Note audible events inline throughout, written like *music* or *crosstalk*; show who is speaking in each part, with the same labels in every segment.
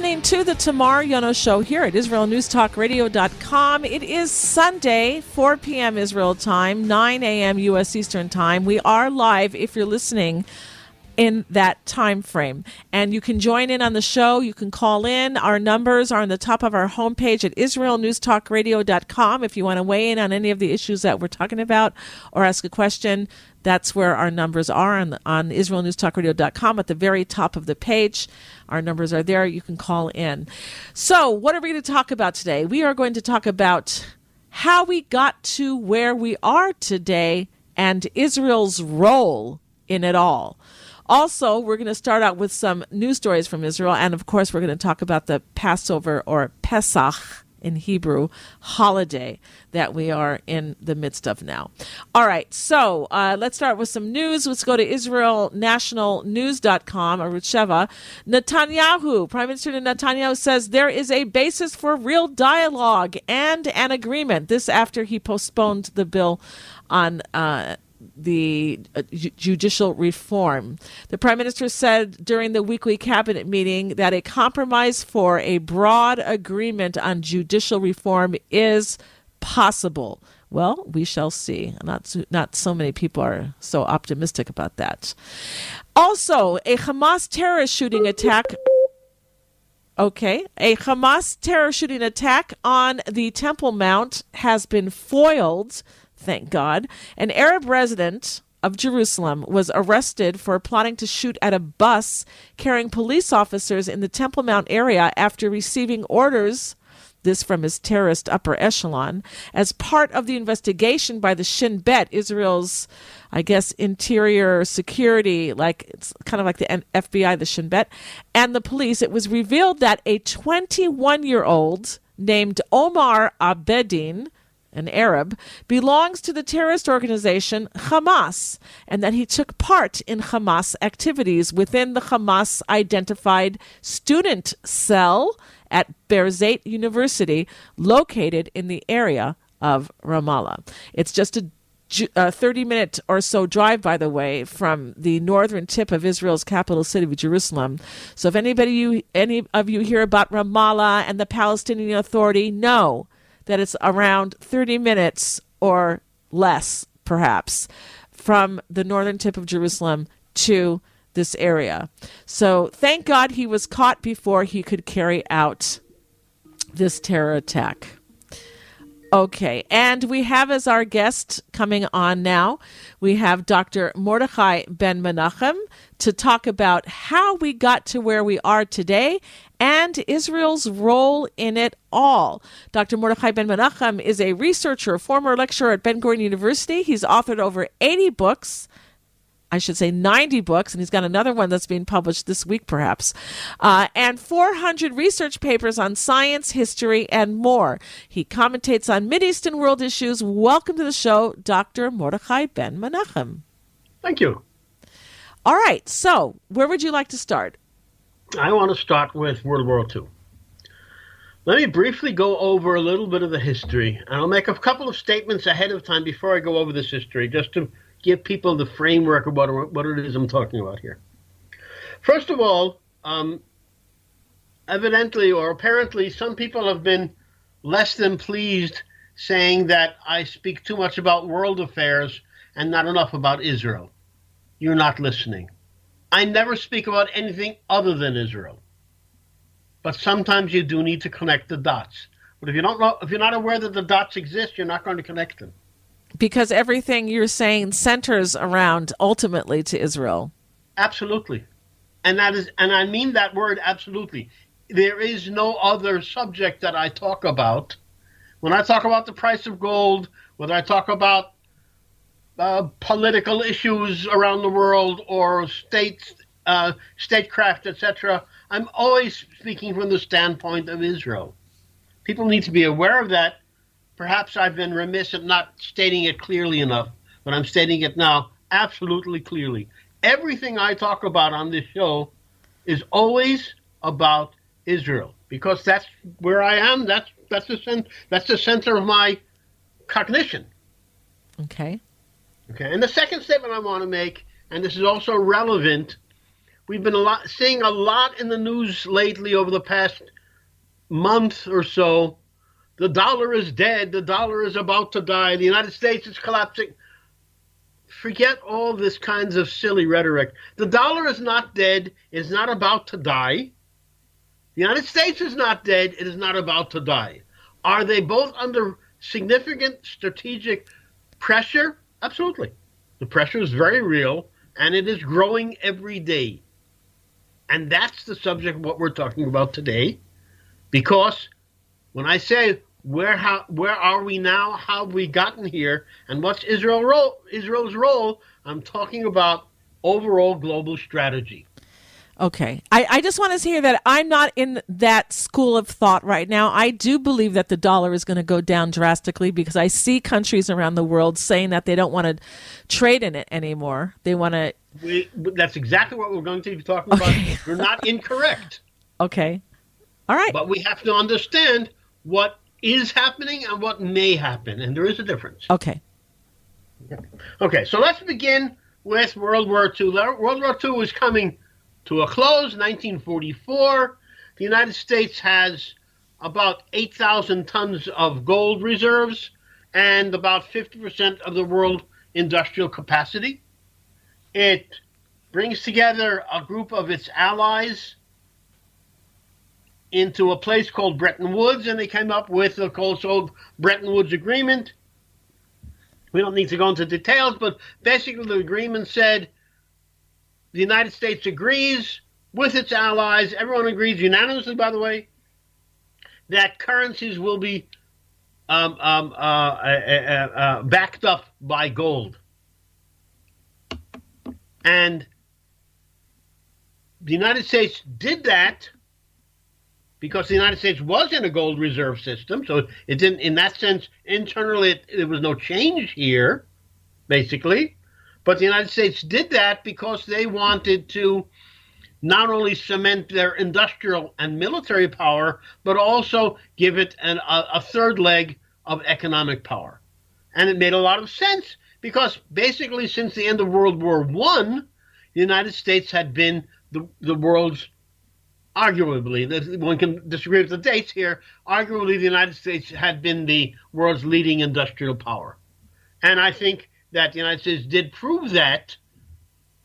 Speaker 1: Listening to the Tamar Yonah Show here at IsraelNewsTalkRadio.com. It is Sunday, 4 p.m. Israel time, 9 a.m. U.S. Eastern time. We are live if you're listening in that time frame. And you can join in on the show. You can call in. Our numbers are on the top of our homepage at IsraelNewsTalkRadio.com. If you want to weigh in on any of the issues that we're talking about or ask a question, that's where our numbers are on, on IsraelNewsTalkRadio.com at the very top of the page. Our numbers are there. You can call in. So, what are we going to talk about today? We are going to talk about how we got to where we are today and Israel's role in it all. Also, we're going to start out with some news stories from Israel. And of course, we're going to talk about the Passover or Pesach in Hebrew holiday that we are in the midst of now. All right, so uh, let's start with some news. Let's go to IsraelNationalNews.com, or Sheva. Netanyahu, Prime Minister Netanyahu says there is a basis for real dialogue and an agreement. This after he postponed the bill on. Uh, the uh, judicial reform. The prime minister said during the weekly cabinet meeting that a compromise for a broad agreement on judicial reform is possible. Well, we shall see. Not not so many people are so optimistic about that. Also, a Hamas terrorist shooting attack Okay. A Hamas terror shooting attack on the Temple Mount has been foiled thank God. An Arab resident of Jerusalem was arrested for plotting to shoot at a bus carrying police officers in the Temple Mount area after receiving orders this from his terrorist upper echelon, as part of the investigation by the Shin Bet, Israel's, I guess, interior security, like it's kind of like the FBI, the Shin Bet, and the police. It was revealed that a 21 year old named Omar Abedin an Arab, belongs to the terrorist organization Hamas, and that he took part in Hamas activities within the Hamas identified student cell at Birzeit University, located in the area of Ramallah. It's just a a uh, 30 minute or so drive, by the way, from the northern tip of Israel's capital city of Jerusalem. So if anybody you, any of you hear about Ramallah and the Palestinian Authority, know that it's around 30 minutes or less, perhaps, from the northern tip of Jerusalem to this area. So thank God he was caught before he could carry out this terror attack. Okay, and we have as our guest coming on now, we have Dr. Mordechai Ben Menachem to talk about how we got to where we are today and Israel's role in it all. Dr. Mordechai Ben Menachem is a researcher, former lecturer at Ben Gurion University. He's authored over 80 books. I should say 90 books, and he's got another one that's being published this week, perhaps, uh, and 400 research papers on science, history, and more. He commentates on Middle Eastern world issues. Welcome to the show, Dr. Mordechai Ben Menachem.
Speaker 2: Thank you.
Speaker 1: All right, so where would you like to start?
Speaker 2: I want to start with World War II. Let me briefly go over a little bit of the history, and I'll make a couple of statements ahead of time before I go over this history, just to give people the framework of what, what it is I'm talking about here. First of all, um, evidently or apparently, some people have been less than pleased saying that I speak too much about world affairs and not enough about Israel. You're not listening. I never speak about anything other than Israel. But sometimes you do need to connect the dots. But if you don't know, if you're not aware that the dots exist, you're not going to connect them.
Speaker 1: Because everything you're saying centers around ultimately to Israel.
Speaker 2: Absolutely. And that is and I mean that word absolutely. There is no other subject that I talk about. When I talk about the price of gold, when I talk about uh, political issues around the world or state uh, statecraft, etc. I'm always speaking from the standpoint of Israel. People need to be aware of that, perhaps I've been remiss in not stating it clearly enough, but I'm stating it now absolutely clearly. Everything I talk about on this show is always about Israel because that's where I am. That's that's the that's the center of my cognition.
Speaker 1: Okay.
Speaker 2: Okay. And the second statement I want to make, and this is also relevant, we've been a lot, seeing a lot in the news lately over the past month or so. The dollar is dead. The dollar is about to die. The United States is collapsing. Forget all this kinds of silly rhetoric. The dollar is not dead. It's not about to die. The United States is not dead. It is not about to die. Are they both under significant strategic pressure? Absolutely. The pressure is very real and it is growing every day. And that's the subject of what we're talking about today. Because when I say where how, where are we now, how have we gotten here, and what's Israel role, Israel's role, I'm talking about overall global strategy.
Speaker 1: Okay. I, I just want to say that I'm not in that school of thought right now. I do believe that the dollar is going to go down drastically because I see countries around the world saying that they don't want to trade in it anymore. They want to.
Speaker 2: We, that's exactly what we're going to be talking about. Okay. You're not incorrect. *laughs*
Speaker 1: Okay. All right.
Speaker 2: But we have to understand what is happening and what may happen, and there is a difference.
Speaker 1: Okay.
Speaker 2: Okay, so let's begin with World War II. World War II is coming to a close, 1944. The United States has about 8,000 tons of gold reserves and about 50% of the world industrial capacity. It brings together a group of its allies into a place called Bretton Woods, and they came up with the so Bretton Woods Agreement. We don't need to go into details, but basically the agreement said the United States agrees with its allies, everyone agrees unanimously, by the way, that currencies will be um, um, uh, uh, uh, uh backed up by gold. And the United States did that because the United States was in a gold reserve system. So it didn't, in that sense, internally, there was no change here, basically. But the United States did that because they wanted to not only cement their industrial and military power, but also give it an, a, a third leg of economic power. And it made a lot of sense because basically, since the end of World War One, the United States had been the, the world's arguably, one can disagree with the dates here, arguably the United States had been the world's leading industrial power. And I think that the United States did prove that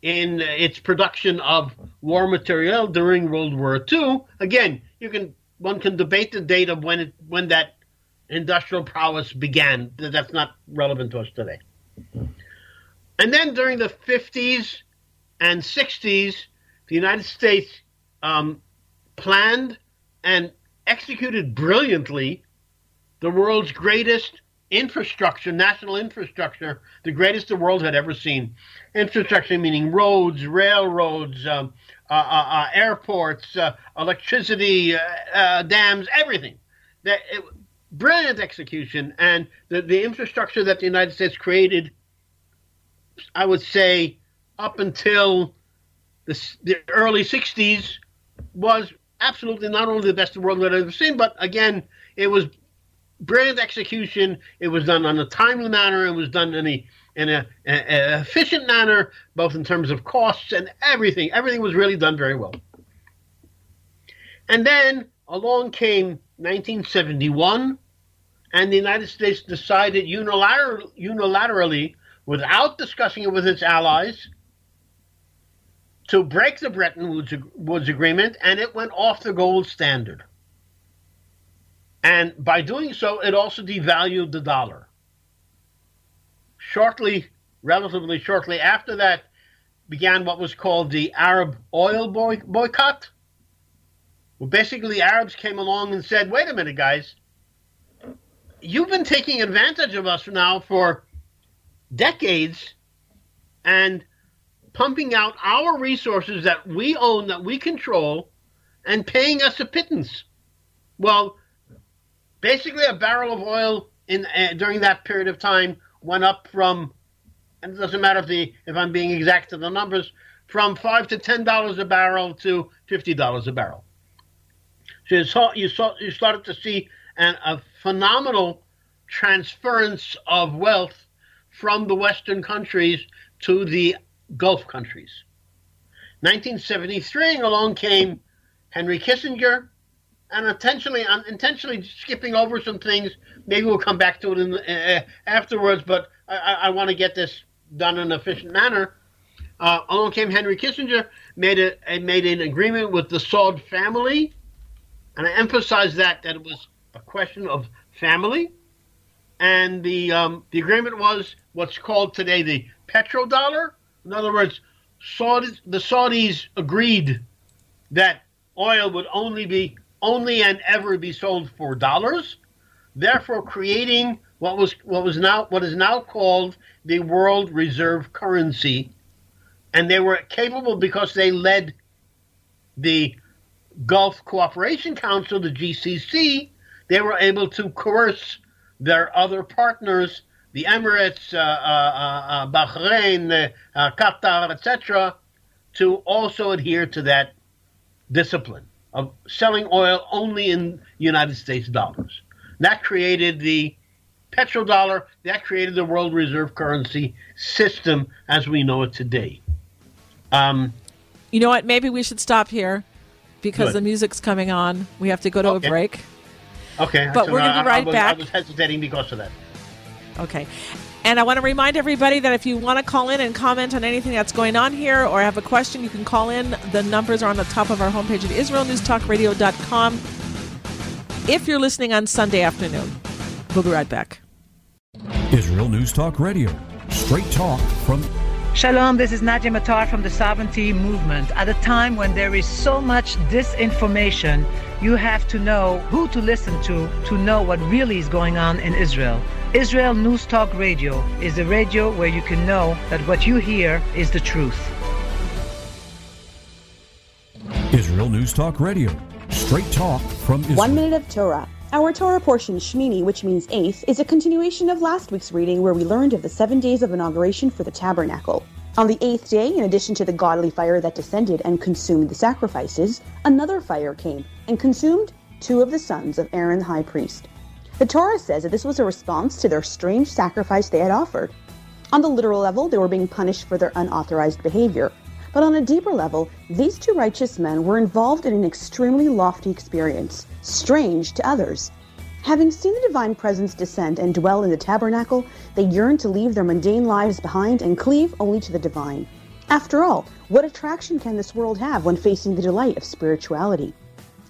Speaker 2: in its production of war material during World War II. Again, you can one can debate the date of when it when that industrial prowess began. That's not relevant to us today. And then during the 50s and 60s, the United States um, planned and executed brilliantly the world's greatest infrastructure, national infrastructure, the greatest the world had ever seen. Infrastructure meaning roads, railroads, um, uh, uh, uh, airports, uh, electricity, uh, uh, dams, everything. That it, brilliant execution, and the, the infrastructure that the United States created, I would say, up until the, the early '60s, was absolutely not only the best the world had ever seen, but again, it was brilliant execution. It was done on a timely manner. It was done in a in a, a, a, efficient manner, both in terms of costs and everything. Everything was really done very well. And then along came 1971, and the United States decided unilater- unilaterally, without discussing it with its allies, to break the Bretton Woods, Woods Agreement, and it went off the gold standard. And by doing so, it also devalued the dollar. Shortly, relatively shortly after that, began what was called the Arab oil boy- boycott. Well, basically, Arabs came along and said, wait a minute, guys, you've been taking advantage of us now for decades, and pumping out our resources that we own, that we control, and paying us a pittance. Well, basically, a barrel of oil in uh, during that period of time went up from, and it doesn't matter if the if I'm being exact to the numbers, from five to ten dollars a barrel to fifty dollars a barrel. So you saw you saw you started to see an, a phenomenal transference of wealth from the Western countries to the Gulf countries. 1973 along came Henry Kissinger, and intentionally, I'm intentionally skipping over some things. Maybe we'll come back to it in, uh, afterwards, but I, I want to get this done in an efficient manner. Uh, along came Henry Kissinger, made a, made an agreement with the Saud family, and I emphasize that that it was a question of family, and the um, the agreement was what's called today the petrodollar. In other words, Saudis, the Saudis agreed that oil would only be only and ever be sold for dollars, therefore creating what was what was now what is now called the world reserve currency, and they were capable because they led the Gulf Cooperation Council, the GCC. They were able to coerce their other partners, the Emirates, uh, uh, uh, uh Bahrain, uh, Qatar, etc., to also adhere to that discipline of selling oil only in United States dollars. That created the petrodollar, that created the world reserve currency system as we know it today.
Speaker 1: Um, you know what? Maybe we should stop here because good. the music's coming on. We have to go to okay. a break.
Speaker 2: Okay.
Speaker 1: But so we're going to be right
Speaker 2: I was,
Speaker 1: back.
Speaker 2: I was hesitating because of that.
Speaker 1: Okay. And I want to remind everybody that if you want to call in and comment on anything that's going on here or have a question, you can call in. The numbers are on the top of our homepage at IsraelNewsTalkRadio.com. If you're listening on Sunday afternoon, we'll be right back.
Speaker 3: Israel News Talk Radio, straight talk from
Speaker 4: Shalom, this is Nadia Matar from the Sovereignty Movement. At a time when there is so much disinformation, you have to know who to listen to to know what really is going on in Israel. Israel News Talk Radio is a radio where you can know that what you hear is the truth.
Speaker 3: Israel News Talk Radio, straight talk from Israel.
Speaker 5: One minute of Torah. Our Torah portion, Shmini, which means eighth, is a continuation of last week's reading where we learned of the seven days of inauguration for the tabernacle. On the eighth day, in addition to the godly fire that descended and consumed the sacrifices, another fire came and consumed two of the sons of Aaron the high priest. The Torah says that this was a response to their strange sacrifice they had offered. On the literal level, they were being punished for their unauthorized behavior. But on a deeper level, these two righteous men were involved in an extremely lofty experience, strange to others. Having seen the divine presence descend and dwell in the tabernacle, they yearned to leave their mundane lives behind and cleave only to the divine. After all, what attraction can this world have when facing the delight of spirituality?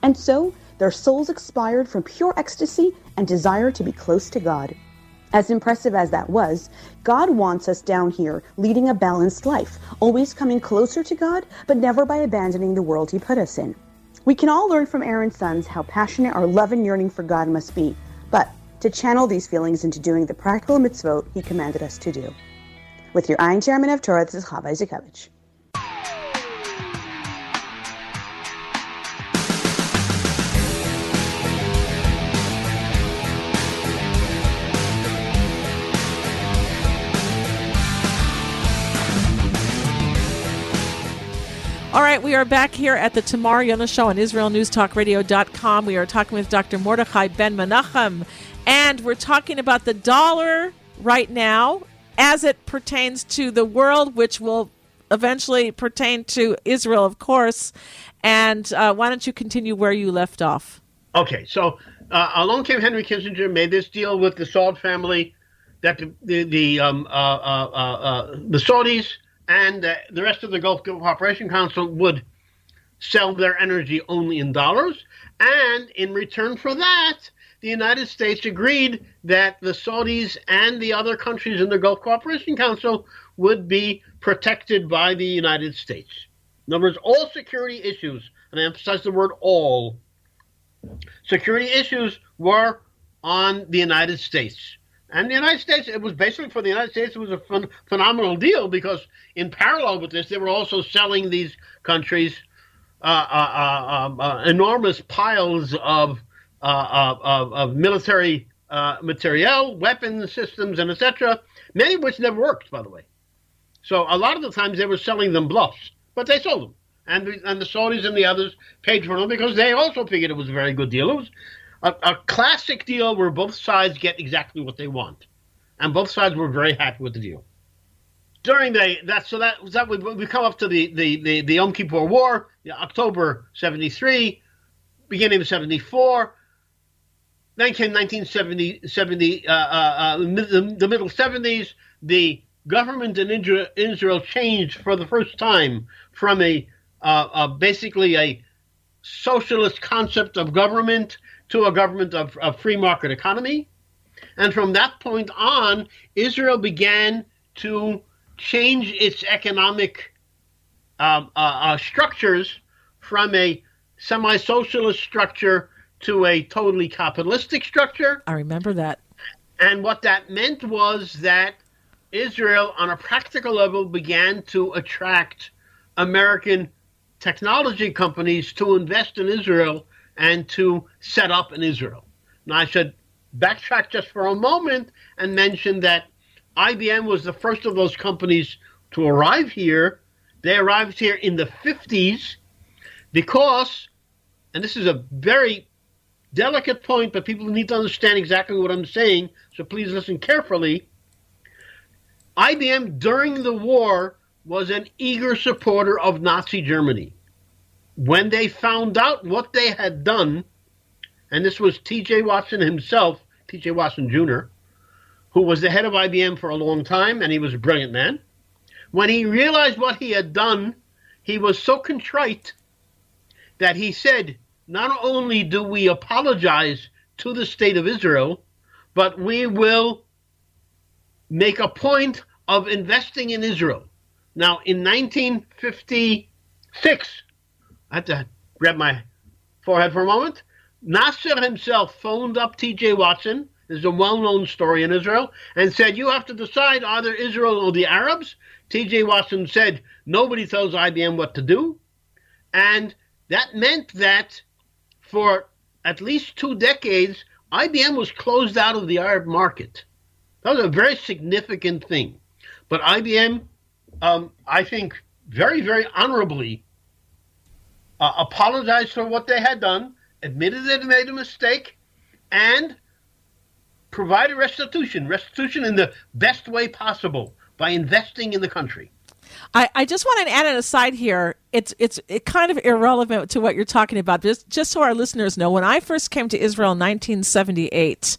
Speaker 5: And so, their souls expired from pure ecstasy and desire to be close to God. As impressive as that was, God wants us down here leading a balanced life, always coming closer to God, but never by abandoning the world He put us in. We can all learn from Aaron's sons how passionate our love and yearning for God must be, but to channel these feelings into doing the practical mitzvot He commanded us to do. With your Ein Chairman of Torah, this is Chava Izakovich.
Speaker 1: All right, we are back here at the Tamar Yonah Show on IsraelNewsTalkRadio.com. We are talking with Dr. Mordechai Ben Menachem, and we're talking about the dollar right now as it pertains to the world, which will eventually pertain to Israel, of course. And uh, why don't you continue where you left off?
Speaker 2: Okay, so uh, along came Henry Kissinger, made this deal with the Saud family that the the, the um, uh, uh, uh, uh the Saudis and uh, the rest of the Gulf Cooperation Council would sell their energy only in dollars. And in return for that, the United States agreed that the Saudis and the other countries in the Gulf Cooperation Council would be protected by the United States. In other words, all security issues, and I emphasize the word all, security issues were on the United States. And the United States, it was basically for the United States, it was a ph- phenomenal deal because in parallel with this, they were also selling these countries uh, uh, uh, um, uh enormous piles of, uh, of, of, military uh, materiel, weapons systems, and etc. Many of which never worked, by the way. So a lot of the times they were selling them bluffs, but they sold them, and the, and the Saudis and the others paid for them because they also figured it was a very good deal. It was a, a classic deal where both sides get exactly what they want, and both sides were very happy with the deal. During the that so that that we, we come up to the the the, the Yom Kippur War, October seventy three, beginning of seventy four. Then came 1970, 70, uh, uh, uh, the, the middle 70s. The government in Israel changed for the first time from a uh, basically a socialist concept of government to a government of, of free market economy. And from that point on, Israel began to change its economic um, uh, uh, structures from a semi socialist structure to a totally capitalistic structure.
Speaker 1: I remember that.
Speaker 2: And what that meant was that Israel, on a practical level, began to attract American technology companies to invest in Israel and to set up in Israel. Now, I should backtrack just for a moment and mention that IBM was the first of those companies to arrive here. They arrived here in the 50s because, and this is a very delicate point, but people need to understand exactly what I'm saying, so please listen carefully. IBM during the war was an eager supporter of Nazi Germany. When they found out what they had done, and this was T.J. Watson himself, T.J. Watson Jr., who was the head of IBM for a long time, and he was a brilliant man. When he realized what he had done, he was so contrite that he said, Not only do we apologize to the state of Israel, but we will make a point of investing in Israel. Now, in 1956, Had to grab my forehead for a moment. Nasser himself phoned up T.J. Watson, This is a well-known story in Israel, and said, "You have to decide either Israel or the Arabs." T.J. Watson said, "Nobody tells IBM what to do," and that meant that for at least two decades, IBM was closed out of the Arab market. That was a very significant thing. But IBM, um, I think, very, very honorably uh, apologized for what they had done, admitted they made a mistake, and provided restitution, restitution in the best way possible by investing in the country.
Speaker 1: I, I just want to add an aside here. It's it's it kind of irrelevant to what you're talking about. Just just so our listeners know, when I first came to Israel in 1978,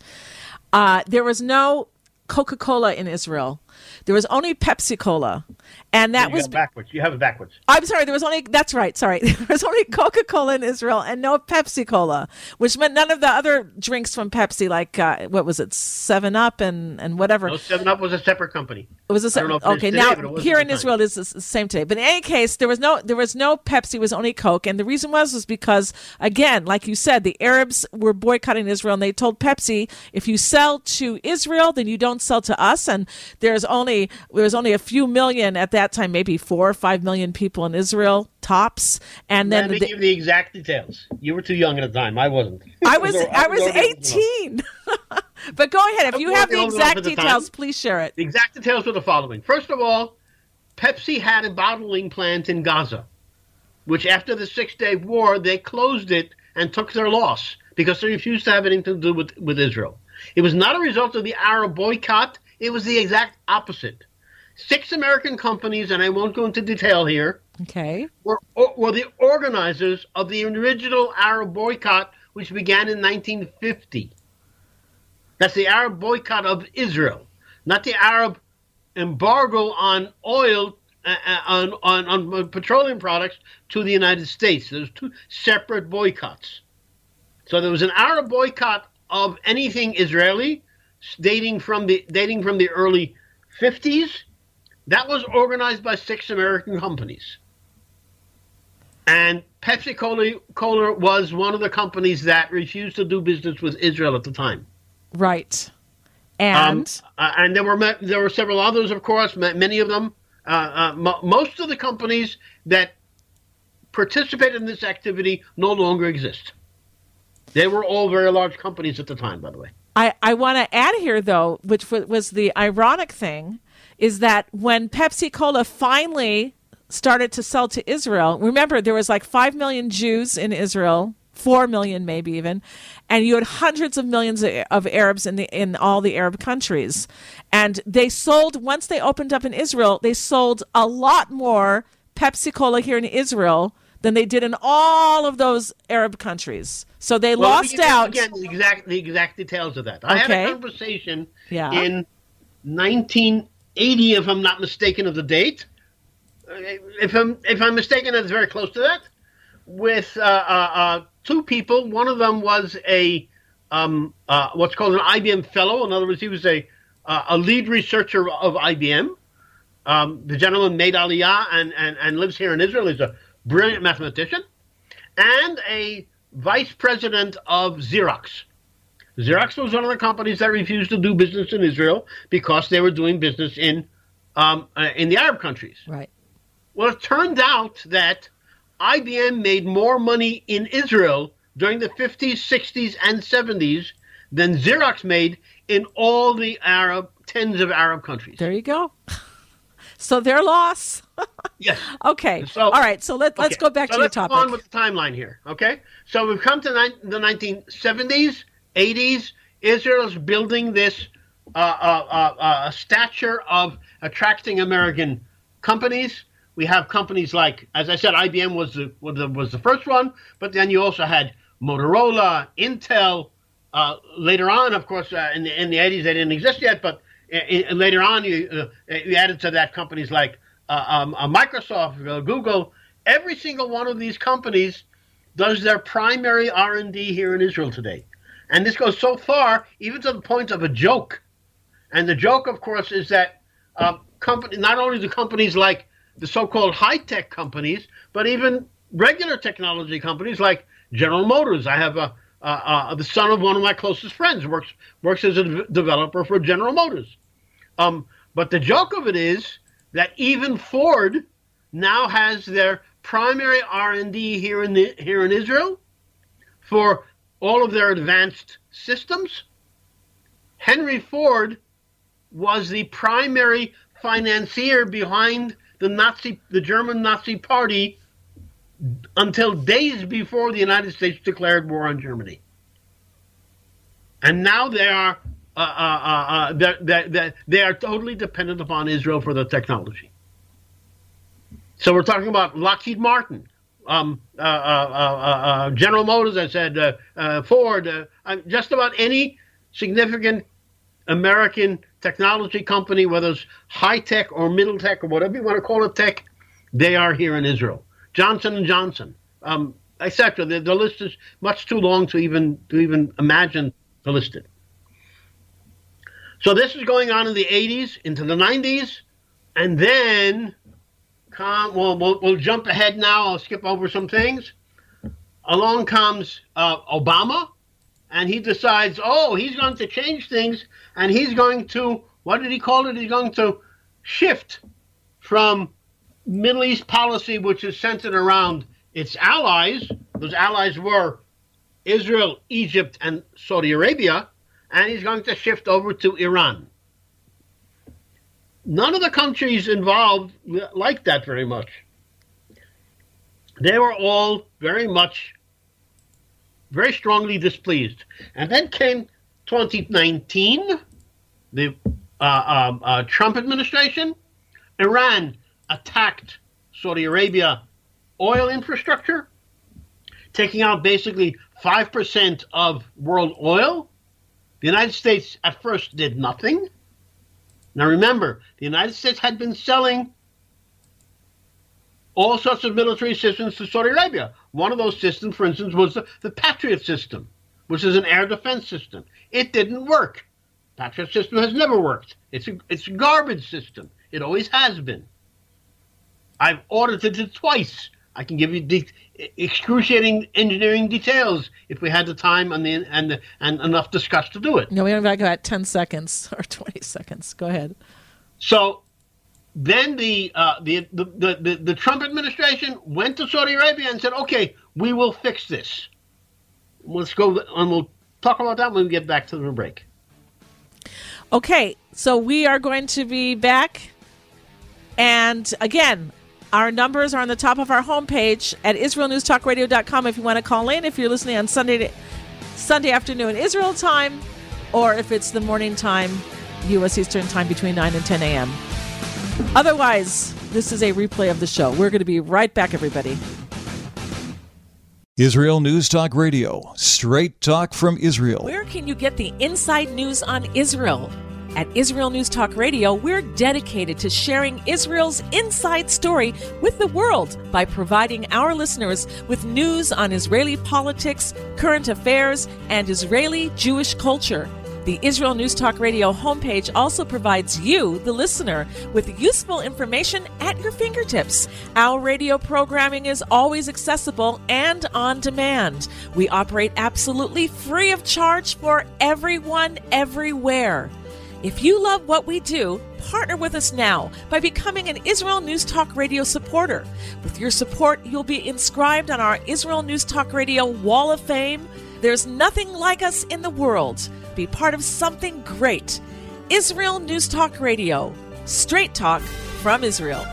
Speaker 1: uh, there was no Coca Cola in Israel. There was only Pepsi Cola, and that
Speaker 2: you
Speaker 1: was
Speaker 2: backwards. You have it backwards.
Speaker 1: I'm sorry. There was only that's right. Sorry, *laughs* there was only Coca Cola in Israel and no Pepsi Cola, which meant none of the other drinks from Pepsi, like uh, what was it, Seven Up and and whatever.
Speaker 2: No, Seven Up was a separate company.
Speaker 1: It was a separate. Okay, today, now here in Israel, it's the same today. But in any case, there was no there was no Pepsi. It was only Coke, and the reason was was because again, like you said, the Arabs were boycotting Israel, and they told Pepsi, if you sell to Israel, then you don't sell to us, and there's only there was only a few million at that time, maybe four or five million people in Israel tops. And then
Speaker 2: Let me the, give the exact details. You were too young at the time. I wasn't.
Speaker 1: I was. *laughs* I was eighteen. *laughs* but go ahead. If you have the exact details, please share it.
Speaker 2: The exact details were the following. First of all, Pepsi had a bottling plant in Gaza, which after the Six Day War they closed it and took their loss because they refused to have anything to do with, with Israel. It was not a result of the Arab boycott. It was the exact opposite. Six American companies, and I won't go into detail here,
Speaker 1: okay,
Speaker 2: were, were the organizers of the original Arab boycott, which began in 1950. That's the Arab boycott of Israel, not the Arab embargo on oil, uh, uh on, on, on petroleum products to the United States. There's two separate boycotts. So there was an Arab boycott of anything Israeli, dating from the dating from the early 50s. That was organized by six American companies. And Pepsi Cola was one of the companies that refused to do business with Israel at the time.
Speaker 1: Right. And
Speaker 2: um, uh, and there were there were several others, of course. Many of them, uh, uh, mo- most of the companies that participated in this activity no longer exist. They were all very large companies at the time, by the way.
Speaker 1: I, I want to add here, though, which was the ironic thing, is that when Pepsi Cola finally started to sell to Israel, remember there was like 5 million Jews in Israel, 4 million maybe even, and you had hundreds of millions of Arabs in the in all the Arab countries. And they sold once they opened up in Israel, they sold a lot more Pepsi Cola here in Israel than they did in all of those Arab countries. So they well, lost out.
Speaker 2: Again, the exact the exact details of that. I had a conversation yeah. in 1980, if I'm not mistaken, of the date. If I'm if I'm mistaken, it's very close to that. With uh, uh, uh, two people, one of them was a um, uh, what's called an IBM fellow. In other words, he was a uh, a lead researcher of IBM. Um, the gentleman made Aliyah and, and, and lives here in Israel. He's a brilliant mathematician, and a vice president of Xerox. Xerox was one of the companies that refused to do business in Israel because they were doing business in um, uh, in the Arab countries.
Speaker 1: Right.
Speaker 2: Well, it turned out that IBM made more money in Israel during the 50s, 60s, and 70s than Xerox made in all the Arab tens of Arab countries.
Speaker 1: There you go. *laughs* So their loss. *laughs*
Speaker 2: yes.
Speaker 1: Okay. So, All right. So let, let's go back
Speaker 2: so
Speaker 1: to your topic.
Speaker 2: On with the timeline here. Okay. So we've come to ni- the 1970s, 80s. Israel's building this uh, uh, uh, uh, stature of attracting American companies. We have companies like, as I said, IBM was the, was the, was the first one, but then you also had Motorola, Intel. Uh, later on, of course, uh, in the in the 80s, they didn't exist yet, but and later on, you, you added to that companies like um, Microsoft, Google. Every single one of these companies does their primary R&D here in Israel today, and this goes so far, even to the point of a joke. And the joke, of course, is that uh, company not only the companies like the so-called high-tech companies, but even regular technology companies like General Motors. I have a the son of one of my closest friends works works as a developer for General Motors. Um, but the joke of it is that even Ford now has their primary R&D here in the, here in Israel for all of their advanced systems. Henry Ford was the primary financier behind the Nazi the German Nazi party until days before the United States declared war on Germany. And now they are uh, uh, uh, uh they're, they're, they are totally dependent upon Israel for the technology. So we're talking about Lockheed Martin, um, uh, uh, General Motors, I said, Ford, just about any significant American technology company, whether it's high tech or middle tech or whatever you want to call it tech, they are here in Israel. Johnson and Johnson, um, etc. The, the, list is much too long to even to even imagine to list it. So this is going on in the 80s into the 90s, and then come, well, we'll, we'll jump ahead now. I'll skip over some things. Along comes uh, Obama, and he decides, oh, he's going to change things, and he's going to, what did he call it? He's going to shift from Middle East policy, which is centered around its allies, those allies were Israel, Egypt, and Saudi Arabia, and he's going to shift over to Iran. None of the countries involved liked that very much. They were all very much, very strongly displeased. And then came 2019, the uh, um, uh, Trump administration. Iran attacked Saudi Arabia oil infrastructure, taking out basically 5% of world oil. The United States at first did nothing. Now remember, the United States had been selling all sorts of military systems to Saudi Arabia. One of those systems, for instance, was the, the Patriot system, which is an air defense system. It didn't work. Patriot system has never worked. It's a, it's a garbage system. It always has been. I've audited it twice. I can give you de- excruciating engineering details if we had the time and the and the, and enough discuss to do it.
Speaker 1: No, we only have about ten seconds *laughs* or twenty seconds. Go ahead.
Speaker 2: So then the, uh, the, the, the, the, the Trump administration went to Saudi Arabia and said, "Okay, we will fix this. Let's go and we'll talk about that when we get back to the break.
Speaker 1: Okay, so we are going to be back. And again, our numbers are on the top of our homepage at IsraelNewsTalkRadio.com if you want to call in, if you're listening on Sunday, Sunday afternoon Israel time, or if it's the morning time, U.S. Eastern time between 9 and 10 a.m. Otherwise, this is a replay of the show. We're going to be right back, everybody.
Speaker 6: Israel News Talk Radio, straight talk from Israel.
Speaker 1: Where can you get the inside news on Israel? At Israel News Talk Radio, we're dedicated to sharing Israel's inside story with the world by providing our listeners with news on Israeli politics, current affairs, and Israeli Jewish culture. The Israel News Talk Radio homepage also provides you, the listener, with useful information at your fingertips. Our radio programming is always accessible and on demand. We operate absolutely free of charge for everyone, everywhere. If you love what we do, partner with us now by becoming an Israel News Talk Radio supporter. With your support, you'll be inscribed on our Israel News Talk Radio Wall of Fame. There's nothing like us in the world be part of something great. Israel News Talk Radio, straight talk from Israel.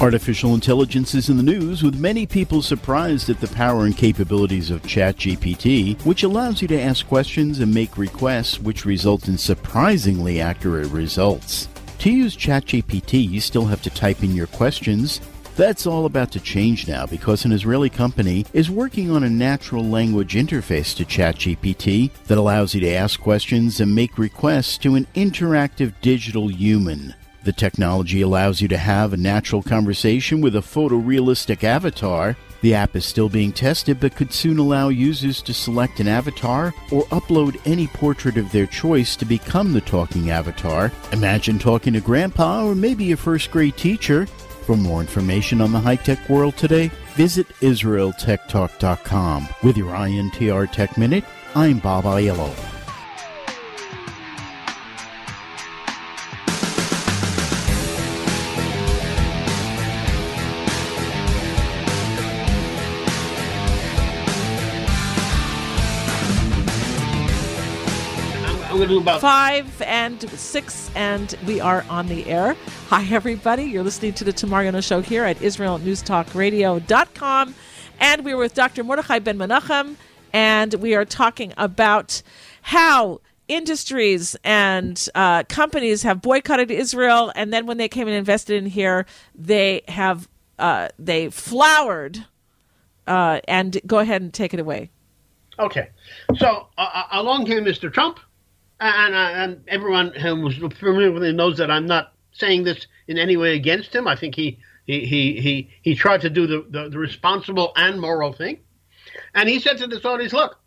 Speaker 7: Artificial intelligence is in the news with many people surprised at the power and capabilities of ChatGPT, which allows you to ask questions and make requests which result in surprisingly accurate results. To use ChatGPT, you still have to type in your questions that's all about to change now because an Israeli company is working on a natural language interface to ChatGPT that allows you to ask questions and make requests to an interactive digital human. The technology allows you to have a natural conversation with a photorealistic avatar. The app is still being tested but could soon allow users to select an avatar or upload any portrait of their choice to become the talking avatar. Imagine talking to grandpa or maybe your first grade teacher for more information on the high tech world today, visit IsraelTechTalk.com. With your INTR Tech Minute, I'm Bob Aiello.
Speaker 2: I'm going to do about
Speaker 1: five and six, and we are on the air. Hi, everybody. You're listening to the Tamar Yonah Show here at IsraelNewsTalkRadio.com. And we're with Dr. Mordechai Ben Menachem, and we are talking about how industries and uh, companies have boycotted Israel, and then when they came and invested in here, they have uh, they flowered. Uh, and go ahead and take it away.
Speaker 2: Okay, so uh, uh along came Mr. Trump, and, and everyone who was familiar with him knows that I'm not saying this in any way against him. I think he he he he, he tried to do the, the, the responsible and moral thing, and he said to the Saudis, "Look,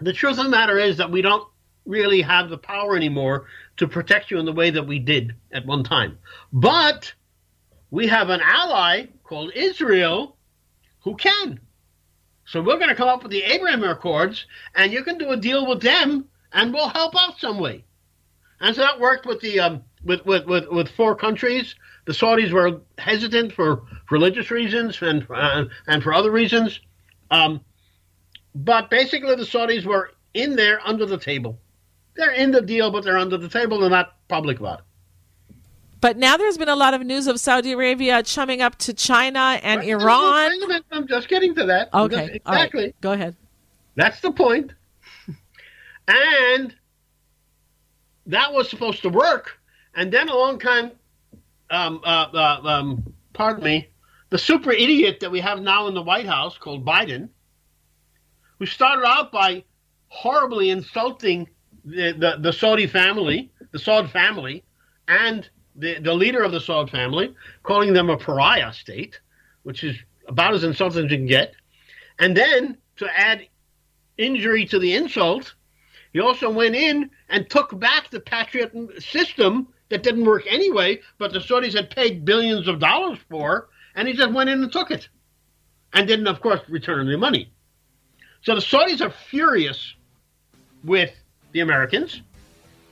Speaker 2: the truth of the matter is that we don't really have the power anymore to protect you in the way that we did at one time, but we have an ally called Israel who can." So we're going to come up with the Abraham Accords, and you can do a deal with them and we'll help out some way. And so that worked with the um, with, with, with, with four countries. The Saudis were hesitant for religious reasons and uh, and for other reasons, um, but basically the Saudis were in there under the table. They're in the deal, but they're under the table. They're not public about it.
Speaker 1: But now there's been a lot of news of Saudi Arabia chumming up to China and right. Iran.
Speaker 2: I'm just getting to that.
Speaker 1: Okay,
Speaker 2: exactly.
Speaker 1: Go ahead.
Speaker 2: That's the point. And that was supposed to work. And then along came, um, uh, uh, um, pardon me, the super idiot that we have now in the White House called Biden, who started out by horribly insulting the, the, the Saudi family, the Saud family, and the, the leader of the Saud family, calling them a pariah state, which is about as insulting as you can get. And then to add injury to the insult, he also went in and took back the Patriot system that didn't work anyway, but the Saudis had paid billions of dollars for, and he just went in and took it. And didn't, of course, return the money. So the Saudis are furious with the Americans,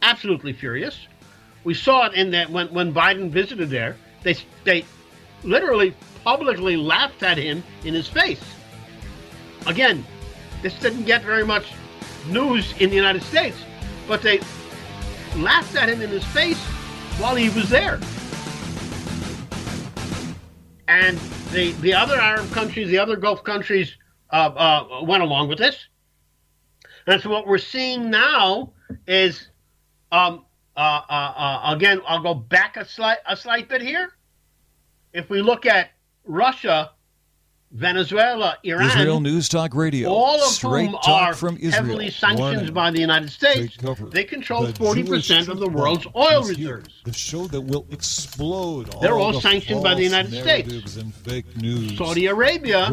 Speaker 2: absolutely furious. We saw it in that when, when Biden visited there, they, they literally publicly laughed at him in his face. Again, this didn't get very much news in the United States, but they laughed at him in his face while he was there. And the, the other Arab countries, the other Gulf countries, uh, uh, went along with this. And so what we're seeing now is, um, uh, uh, uh, again, I'll go back a slight a slight bit here. If we look at Russia, Venezuela, Iran,
Speaker 6: Israel News Talk Radio,
Speaker 2: all of
Speaker 6: straight
Speaker 2: whom are
Speaker 6: from Israel.
Speaker 2: heavily sanctioned
Speaker 6: Warning.
Speaker 2: by the United States, they control 40% of the world's oil reserves.
Speaker 6: The show that will explode.
Speaker 2: They're all
Speaker 6: the
Speaker 2: sanctioned by the United States.
Speaker 6: And fake news.
Speaker 2: Saudi Arabia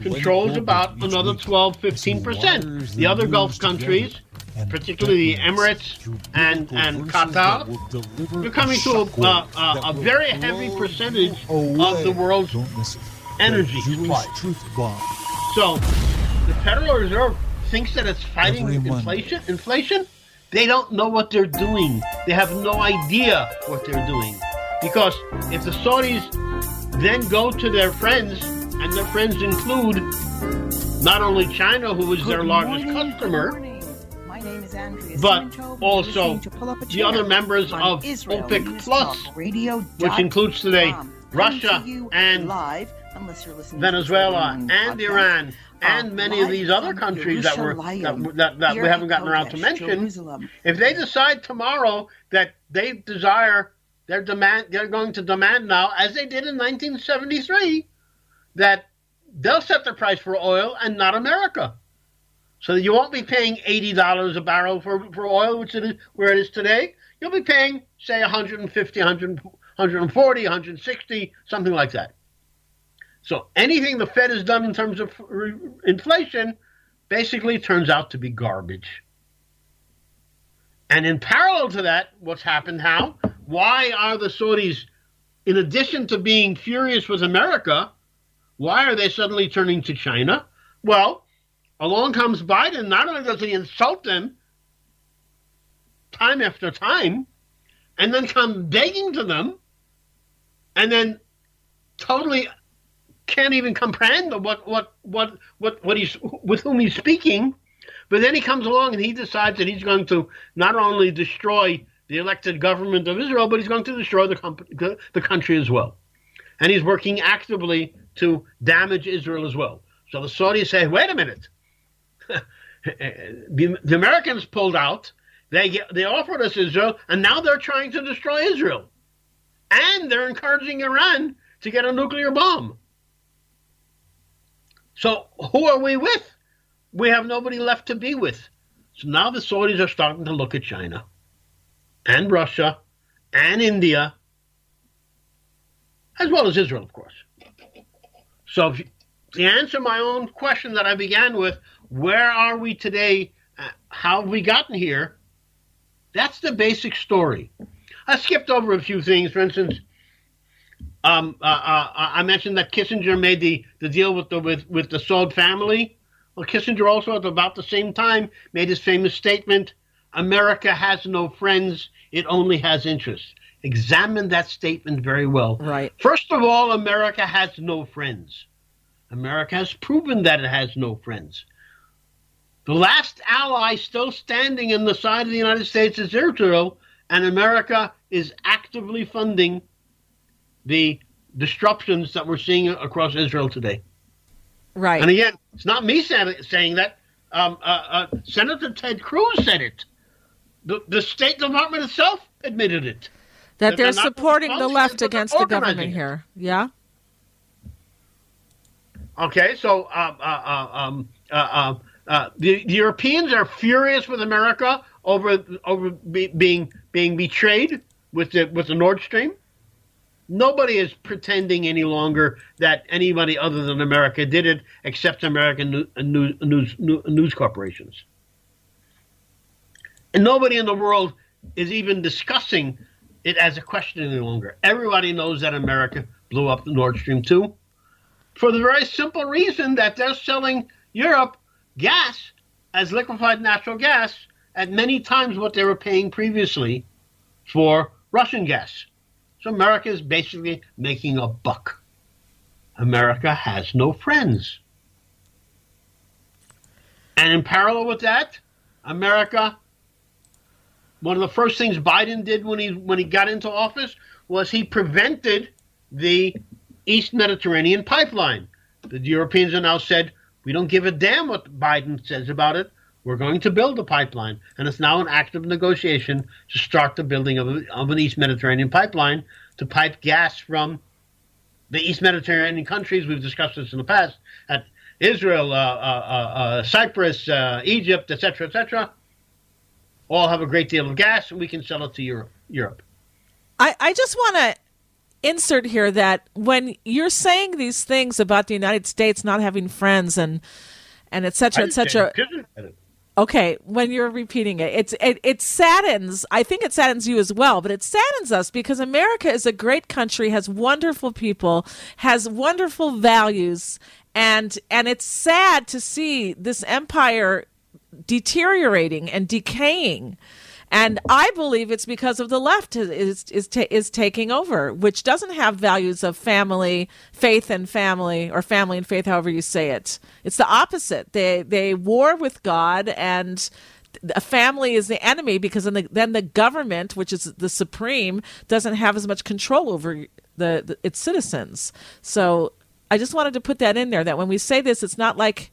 Speaker 2: controls about another
Speaker 6: week
Speaker 2: 12,
Speaker 6: as he
Speaker 2: 15%.
Speaker 6: wires
Speaker 2: The other Gulf countries, particularly the Emirates and- and Qatar, you're coming to a, uh, uh, a very heavy percentage of the world's
Speaker 6: Don't miss it.
Speaker 2: Energy supply.
Speaker 6: truth bomb.
Speaker 2: So the Federal Reserve thinks that it's fighting
Speaker 6: Every Monday.
Speaker 2: inflation. Inflation. They don't know what they're doing. They have no idea what they're doing. Because if the Saudis then go to their friends, and their friends include not only China, who is their largest
Speaker 8: morning,
Speaker 2: customer,
Speaker 8: good morning. My name is Andrea
Speaker 2: but also
Speaker 8: listening to Pull Up a
Speaker 2: the other members of
Speaker 8: Israel
Speaker 2: OPEC Plus,
Speaker 8: Radio
Speaker 2: which includes today. Russia
Speaker 8: to
Speaker 2: and
Speaker 8: live, unless you're listening
Speaker 2: Venezuela and
Speaker 8: podcast,
Speaker 2: Iran and
Speaker 8: uh,
Speaker 2: many of these other countries that were that, that, that we haven't gotten around to mention.
Speaker 8: Jerusalem.
Speaker 2: If they decide tomorrow that they desire their demand, they're going to demand now, as they did in 1973, that they'll set the price for oil and not America. So you won't be paying eighty dollars a barrel for, for oil, which it is where it is today. You'll be paying, say, 150, 100, 140, 160, something like that. So anything the Fed has done in terms of re- inflation basically turns out to be garbage. And in parallel to that, what's happened how? Why are the Saudis, in addition to being furious with America, why are they suddenly turning to China? Well, along comes Biden. Not only does he insult them time after time, and then come begging to them, and then totally can't even comprehend what what what what what he's with whom he's speaking. But then he comes along and he decides that he's going to not only destroy the elected government of Israel, but he's going to destroy the, comp- the, the country as well. And he's working actively to damage Israel as well. So the Saudis say, wait a minute. *laughs* the, the Americans pulled out. They, get, they offered us Israel, and now they're trying to destroy Israel. And they're encouraging Iran to get a nuclear bomb. So who are we with? We have nobody left to be with. So now the Saudis are starting to look at China and Russia and India, as well as Israel, of course. So you, to answer my own question that I began with, where are we today? Uh, how have we gotten here? That's the basic story. I skipped over a few things. For instance, um, uh, uh, I mentioned that Kissinger made the, the deal with the with, with the Saud family. Well, Kissinger also at about the same time made his famous statement: "America has no friends; it only has interests." Examine that statement very well.
Speaker 1: Right.
Speaker 2: First of all, America has no friends. America has proven that it has no friends. The last ally still standing in the side of the United States is Israel, and America is actively funding the disruptions that we're seeing across Israel today.
Speaker 1: Right.
Speaker 2: And again, it's not me saying, saying that. Um, uh, uh, Senator Ted Cruz said it. The, the State Department itself admitted it.
Speaker 1: that
Speaker 2: that
Speaker 1: they're
Speaker 2: they're
Speaker 1: supporting the left against the government
Speaker 2: it.
Speaker 1: here. Yeah.
Speaker 2: Okay, so uh, uh, uh, um, uh, uh, uh, the, the Europeans are furious with America over over be, being being betrayed with the with the Nord Stream. Nobody is pretending any longer that anybody other than America did it, except American uh, news, uh, news, uh, news corporations. And nobody in the world is even discussing it as a question any longer. Everybody knows that America blew up the Nord Stream 2 for the very simple reason that they're selling Europe gas as liquefied natural gas at many times what they were paying previously for Russian gas. So America is basically making a buck. America has no friends. And in parallel with that, America, one of the first things Biden did when he when he got into office was he prevented the East Mediterranean pipeline. The Europeans have now said, we don't give a damn what Biden says about it. We're going to build a pipeline. And it's now an active negotiation to start the building of, a, of an East Mediterranean pipeline to pipe gas from the East Mediterranean countries. We've discussed this in the past at Israel, uh, uh, uh, uh Cyprus, uh, Egypt, etc., etc. All have a great deal of gas, and we can sell it to Europe. Europe.
Speaker 1: I, I just want to insert here that when you're saying these things about the United States not having friends and and etc. cetera, et cetera. Okay, when you're repeating it, it's it, it saddens. I think it saddens you as well, but it saddens us because America is a great country, has wonderful people, has wonderful values, and and it's sad to see this empire deteriorating and decaying and I believe it's because of the left is is is taking over, which doesn't have values of family, faith, and family, or family and faith, however you say it. It's the opposite. They they war with God and a family is the enemy because then the, then the government, which is the supreme, doesn't have as much control over the, the, its citizens. So I just wanted to put that in there that when we say this, it's not like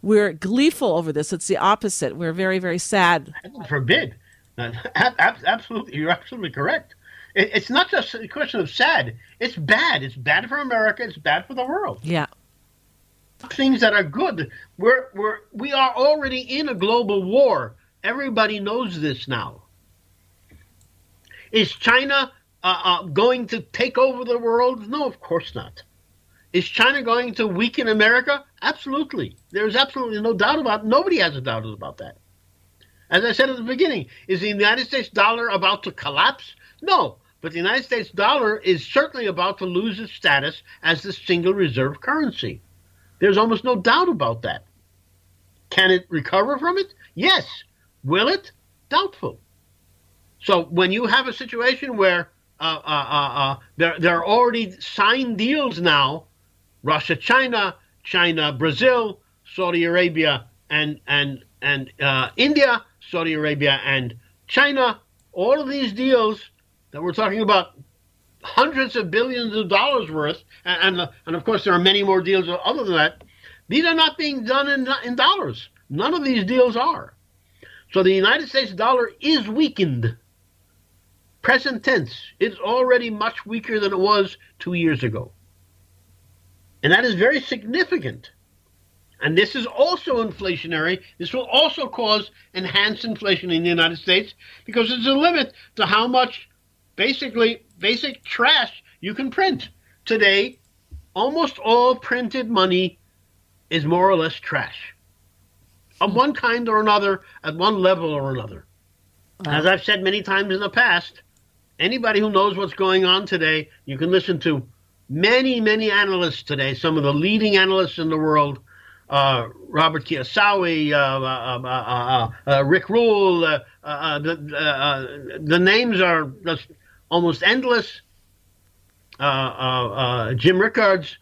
Speaker 1: we're gleeful over this. It's the opposite. We're very very sad.
Speaker 2: Forbid. Absolutely, you're absolutely correct. It's not just a question of sad. It's bad. It's bad for America. It's bad for the world.
Speaker 1: Yeah.
Speaker 2: Things that are good. We're we're we are already in a global war. Everybody knows this now. Is China uh, uh, going to take over the world? No, of course not. Is China going to weaken America? Absolutely. There's absolutely no doubt about. It. Nobody has a doubt about that. As I said at the beginning, is the United States dollar about to collapse? No, but the United States dollar is certainly about to lose its status as the single reserve currency. There's almost no doubt about that. Can it recover from it? Yes. Will it? Doubtful. So when you have a situation where uh, uh, uh, uh there, there are already signed deals now, Russia, China, China, Brazil, Saudi Arabia, and and and uh, India Saudi Arabia, and China. All of these deals that we're talking about, hundreds of billions of dollars worth, and and, and of course there are many more deals other than that. These are not being done in in dollars. None of these deals are. So the United States dollar is weakened. Present tense. It's already much weaker than it was two years ago. And that is very significant. And this is also inflationary. This will also cause enhanced inflation in the United States because there's a limit to how much basically basic trash you can print. Today, almost all printed money is more or less trash of one kind or another, at one level or another. As I've said many times in the past, anybody who knows what's going on today, you can listen to many, many analysts today, some of the leading analysts in the world Robert Kiyosaki, uh, uh, uh, Rick Rule. the, the names are almost endless. Jim Rickards.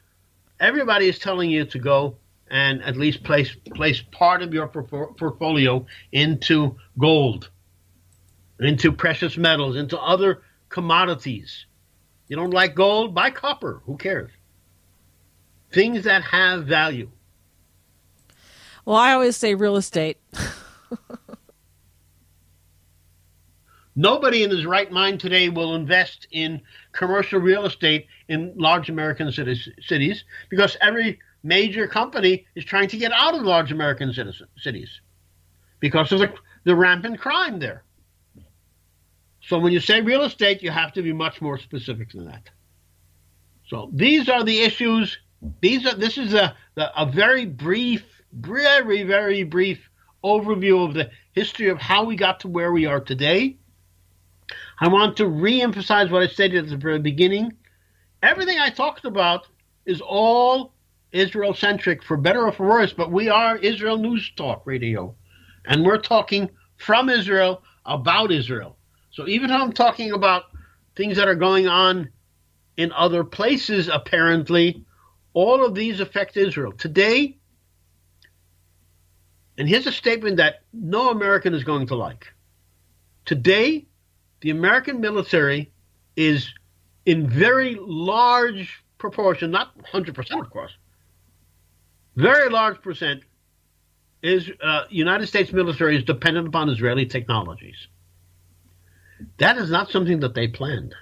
Speaker 2: Everybody is telling you to go and at least place place part of your portfolio into gold, into precious metals, into other commodities. You don't like gold? Buy copper. Who cares? Things that have value.
Speaker 1: Well, I always say real estate. *laughs*
Speaker 2: Nobody in his right mind today will invest in commercial real estate in large American cities because every major company is trying to get out of large American cities because of the, the rampant crime there. So when you say real estate, you have to be much more specific than that. So these are the issues. These are this is a a very brief very, very brief overview of the history of how we got to where we are today. I want to re emphasize what I stated at the very beginning. Everything I talked about is all Israel centric, for better or for worse, but we are Israel News Talk Radio. And we're talking from Israel about Israel. So even though I'm talking about things that are going on in other places, apparently, all of these affect Israel. Today, and here's a statement that no American is going to like. Today, the American military is in very large proportion, not 100%, of course, very large percent is uh, United States military is dependent upon Israeli technologies. That is not something that they planned.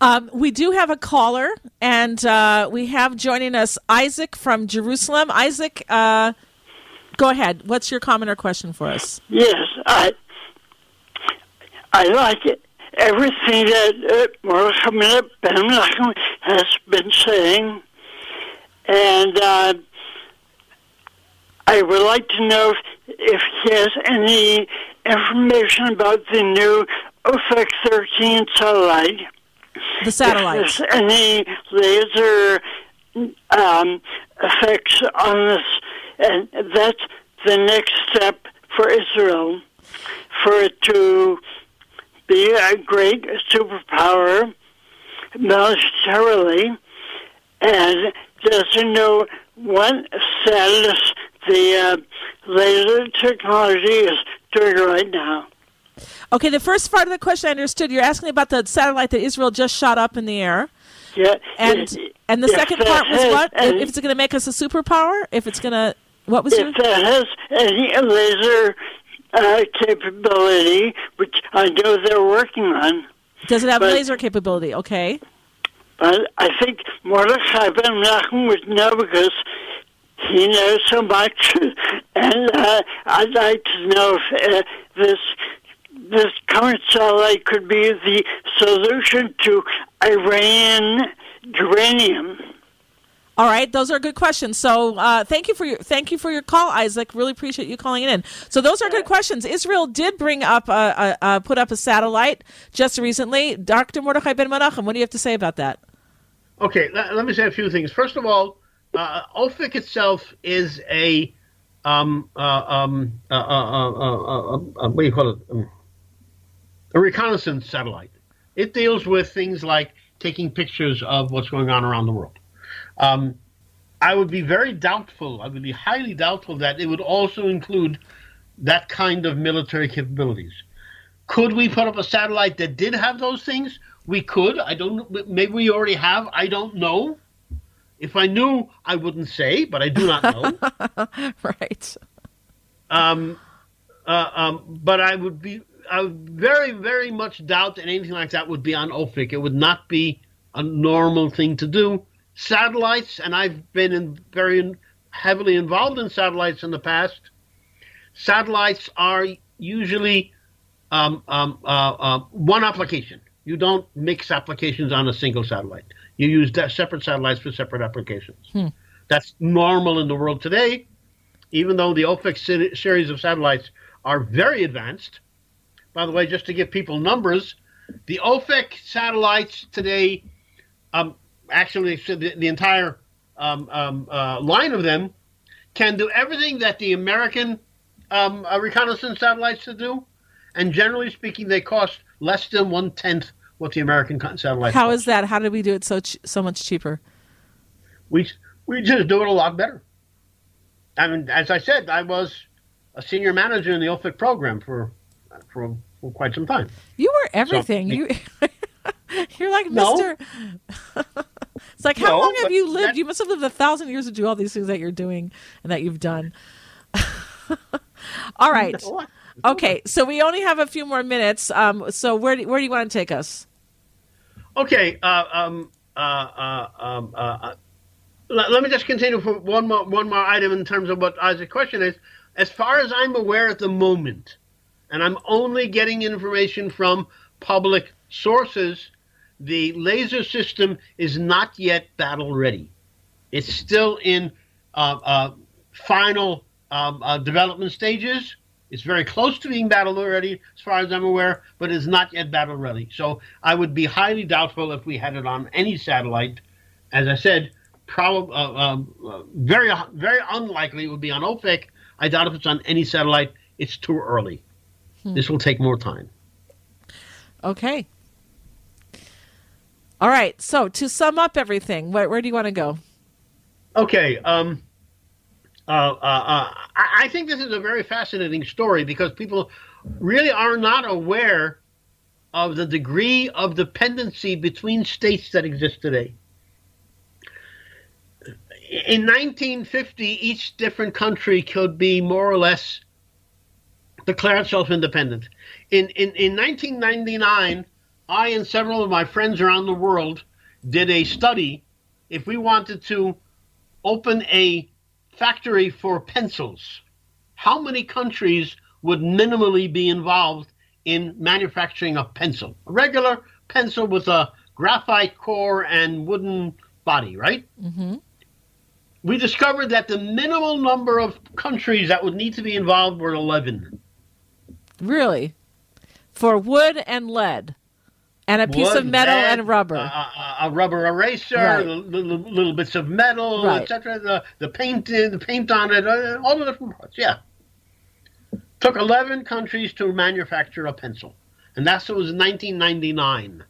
Speaker 1: Um, we do have a caller, and uh, we have joining us Isaac from Jerusalem. Isaac, uh, go ahead. What's your comment or question for us?
Speaker 9: Yes, I I like it. Everything that uh, Mordechai Ben Menachem has been saying, and uh, I would like to know if, if he has any information about the new Ofek 13 satellite.
Speaker 1: The satellite.
Speaker 9: If there's any laser um, effects on this, and that's the next step for Israel, for it to be a great superpower militarily, and doesn't know what status the uh, laser technology is doing right now.
Speaker 1: Okay, the first part of the question I understood. You're asking about the satellite that Israel just shot up in the air.
Speaker 9: Yeah.
Speaker 1: And and the
Speaker 9: Yes,
Speaker 1: second part was what? If it's going to make us a superpower? If it's going to what was your
Speaker 9: If that has any laser uh, capability, which I know they're working on,
Speaker 1: Does it have
Speaker 9: but-
Speaker 1: laser capability? Okay.
Speaker 9: but I think Mordechai Ben Menachem would know because he knows so much, *laughs* and uh, I'd like to know if uh, this this current satellite could be the solution to Iran uranium.
Speaker 1: All right, those are good questions. So, uh, thank you for your thank you for your call, Isaac. Really appreciate you calling it in. So, those are good questions. Israel did bring up a, a, a put up a satellite just recently. Dr. Mordechai Ben Menachem, what do you have to say about that?
Speaker 2: Okay, let, let me say a few things. First of all, uh, Ofek itself is a um, uh, um, uh, uh, uh, uh, uh, uh, what do you call it? Um, a reconnaissance satellite. It deals with things like taking pictures of what's going on around the world. Um, I would be very doubtful. I would be highly doubtful that it would also include that kind of military capabilities. Could we put up a satellite that did have those things? We could. I don't. Maybe we already have. I don't know. If I knew, I wouldn't say, but I do not know. *laughs*
Speaker 1: right.
Speaker 2: Um, uh, um, but I would be. I would very, very much doubt that anything like that would be on Ofek. It would not be a normal thing to do. Satellites, and I've been in very heavily involved in satellites in the past. Satellites are usually um, um, uh, uh, one application. You don't mix applications on a single satellite. You use de- separate satellites for separate applications.
Speaker 1: Hmm.
Speaker 2: That's normal in the world today, even though the Ofek se- series of satellites are very advanced. By the way, just to give people numbers, the Ofek satellites today, um, actually, so the, the entire um, um, uh, line of them, can do everything that the American um, uh, reconnaissance satellites to do, and generally speaking, they cost less than one tenth what the American satellites.
Speaker 1: How
Speaker 2: cost.
Speaker 1: is that? How did we do it so ch- so much cheaper?
Speaker 2: we we just do it a lot better. I mean, as I said, I was a senior manager in the Ofek program for for, for quite some time.
Speaker 1: You were everything. you *laughs* You're like
Speaker 2: No.
Speaker 1: Mister. *laughs* it's like how
Speaker 2: No,
Speaker 1: long have you lived?
Speaker 2: that-
Speaker 1: You must have lived a thousand years to do all these things that you're doing and that you've done. *laughs* all right. Okay, so we only have a few more minutes. Um, so where do, where do you want to take us?
Speaker 2: Okay. Uh, um, uh, uh, um, uh, uh, let, let me just continue for one more one more item in terms of what Isaac's question is. As far as I'm aware at the moment, and I'm only getting information from public sources, the laser system is not yet battle ready. It's still in uh, uh, final um, uh, development stages. It's very close to being battle ready, as far as I'm aware, but is not yet battle ready. So I would be highly doubtful if we had it on any satellite. As I said, probably uh, um, uh, very very unlikely it would be on Ofek. I doubt if it's on any satellite. It's too early. This will take more time.
Speaker 1: Okay. All right. So to sum up everything, where, where do you want to go?
Speaker 2: Okay. Um, uh, uh, uh, I, I think this is a very fascinating story because people really are not aware of the degree of dependency between states that exist today. In 1950, each different country could be more or less declared itself independent. In, in, in 1999, I and several of my friends around the world did a study if we wanted to open a factory for pencils, how many countries would minimally be involved in manufacturing a pencil? A regular pencil with a graphite core and wooden body, right?
Speaker 1: Mm-hmm.
Speaker 2: We discovered that the minimal number of countries that would need to be involved were 11.
Speaker 1: Really? For wood and lead. And a piece
Speaker 2: Wood,
Speaker 1: of metal
Speaker 2: lead,
Speaker 1: and rubber.
Speaker 2: A, a, rubber eraser,
Speaker 1: Right.
Speaker 2: little, little bits of metal,
Speaker 1: Right.
Speaker 2: etc. The the paint, the paint on it, uh, all the different parts. Yeah. Took 11 countries to manufacture a pencil, and that's was in 1999.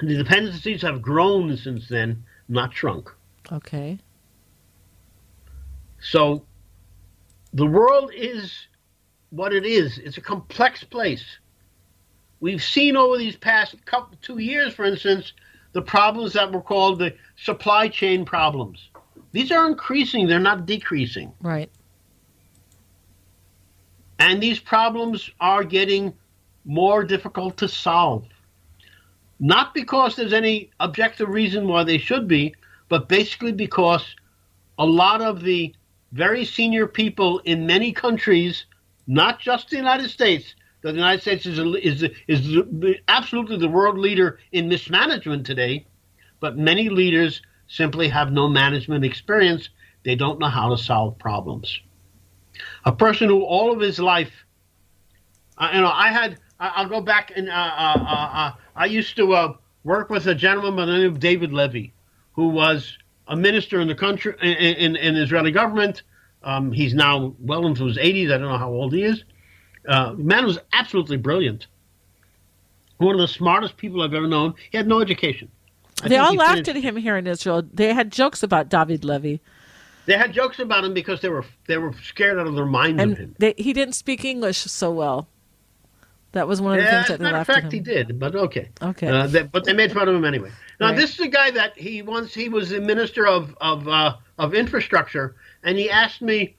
Speaker 2: And the dependencies have grown since then, not shrunk.
Speaker 1: okay.
Speaker 2: So, the world is what it is. It's a complex place. We've seen over these past couple two years, for instance, the problems that were called the supply chain problems. These are increasing; they're not decreasing,
Speaker 1: Right.
Speaker 2: and these problems are getting more difficult to solve. Not because there's any objective reason why they should be, but basically because a lot of the very senior people in many countries, not just the United States, the United States is is is the, absolutely the world leader in mismanagement today, but many leaders simply have no management experience. They don't know how to solve problems. A person who all of his life, uh, you know, I had. I'll go back and uh, uh, uh, uh, I used to uh, work with a gentleman by the name of David Levy, who was a minister in the country in, in, in Israeli government. Um, he's now well into his 80s. I don't know how old he is. Uh, the man was absolutely brilliant. One of the smartest people I've ever known. He had no education. I
Speaker 1: They all laughed
Speaker 2: finished-
Speaker 1: at him here in Israel. They had jokes about David Levy,
Speaker 2: They had jokes about him because they were they were scared out of their minds of him.
Speaker 1: they, he didn't speak English so well. That was one of the
Speaker 2: Yeah,
Speaker 1: things that they laughed at
Speaker 2: fact, he did, but okay.
Speaker 1: Okay.
Speaker 2: Uh, they, but they made fun of him anyway. Now,
Speaker 1: Right.
Speaker 2: this is a guy that he once he was the minister of of uh, of infrastructure, and he asked me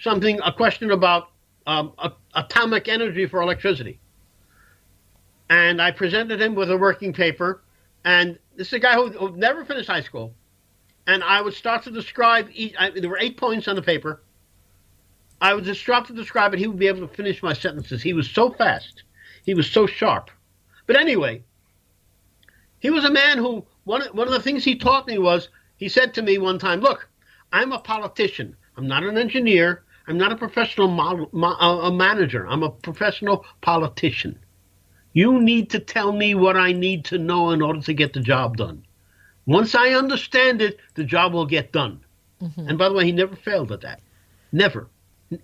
Speaker 2: something, a question about um, a, atomic energy for electricity, and I presented him with a working paper, and this is a guy who, who never finished high school, and I would start to describe. Each, I, there were eight points on the paper. I would just start to describe it. He would be able to finish my sentences. He was so fast. He was so sharp. But anyway, he was a man who one one of the things he taught me was he said to me one time, "Look, I'm a politician. I'm not an engineer. I'm not a professional model, mo- a manager. I'm a professional politician. You need to tell me what I need to know in order to get the job done. Once I understand it, the job will get done." Mm-hmm. And by the way, he never failed at that. Never.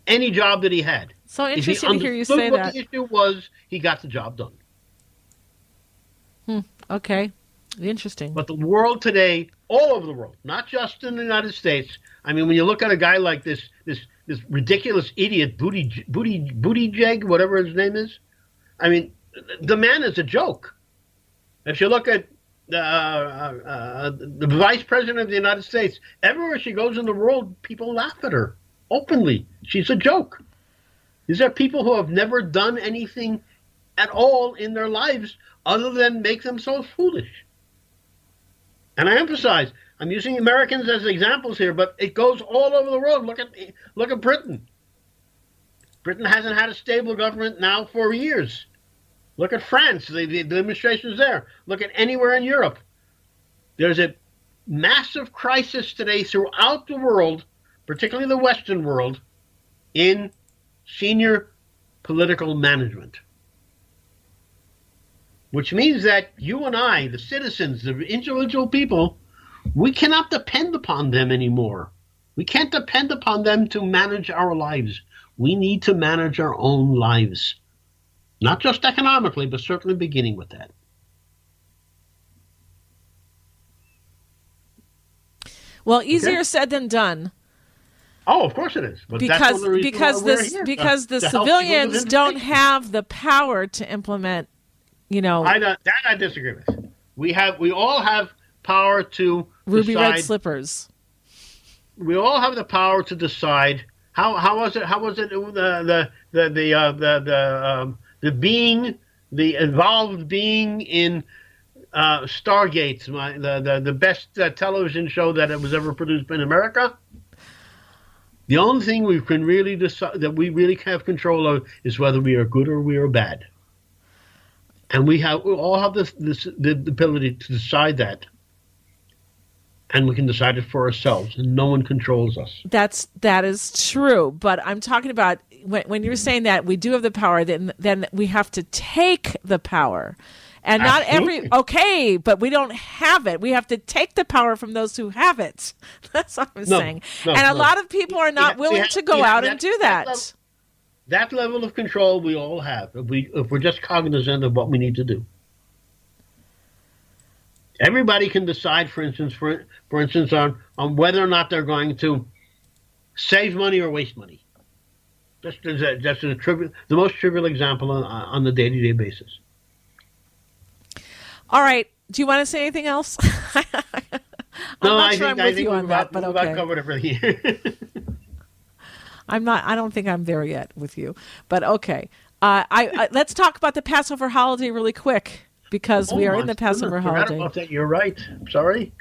Speaker 2: Any job that he had.
Speaker 1: So
Speaker 2: If he
Speaker 1: interesting to hear you say
Speaker 2: what
Speaker 1: that.
Speaker 2: the issue was, he got the job done.
Speaker 1: Hmm, okay, interesting.
Speaker 2: But the world today, all over the world, not just in the United States. I mean, when you look at a guy like this, this, this ridiculous idiot, Booty, Booty, Booty Jeg, whatever his name is. I mean, the man is a joke. If you look at uh, uh, uh, the vice president of the United States, everywhere she goes in the world, people laugh at her openly. She's a joke. These are people who have never done anything at all in their lives other than make themselves foolish. And I emphasize, I'm using Americans as examples here, but it goes all over the world. Look at look at Britain. Britain hasn't had a stable government now for years. Look at France, the, the, administration's there. Look at anywhere in Europe. There's a massive crisis today throughout the world, particularly the Western world, in senior political management. Which means that you and I, the citizens, the individual people, we cannot depend upon them anymore. We can't depend upon them to manage our lives. We need to manage our own lives, not just economically, but certainly beginning with that.
Speaker 1: Well, easier okay. said than done.
Speaker 2: Oh, of course it is.
Speaker 1: But because
Speaker 2: because this
Speaker 1: because the, uh, the civilians don't have the power to implement, you know.
Speaker 2: I that I disagree with. We have we all have power to
Speaker 1: ruby
Speaker 2: decide,
Speaker 1: red slippers.
Speaker 2: We all have the power to decide how how was it how was it the the the the uh, the the, um, the being the involved being in uh, Stargates, my, the, the the best uh, television show that it was ever produced in America. The only thing we can really decide that we really have control of is whether we are good or we are bad. And we have we all have this, this the ability to decide that. And we can decide it for ourselves, and no one controls us.
Speaker 1: That's that is true. But I'm talking about when, when you're saying that we do have the power, then then we have to take the power and not Absolutely. every okay, but we don't have it. We have to take the power from those who have it. *laughs* That's what I'm no, saying. No, and a no. lot of people are not willing have, to go out and do that. That level,
Speaker 2: that level, of control we all have if we if we're just cognizant of what we need to do. Everybody can decide, for instance, for for instance, on on whether or not they're going to save money or waste money. Just just as a trivial, the most trivial example on, on the day to day basis.
Speaker 1: All right. Do you want to say anything else? *laughs* I'm
Speaker 2: no, not I sure think, I'm with you on that, but okay. covered everything *laughs*
Speaker 1: I'm not. I don't think I'm there yet with you, but okay. Uh, I, I, let's talk about the Passover holiday really quick because oh, we are in the Passover holiday.
Speaker 2: About that. You're right. Sorry.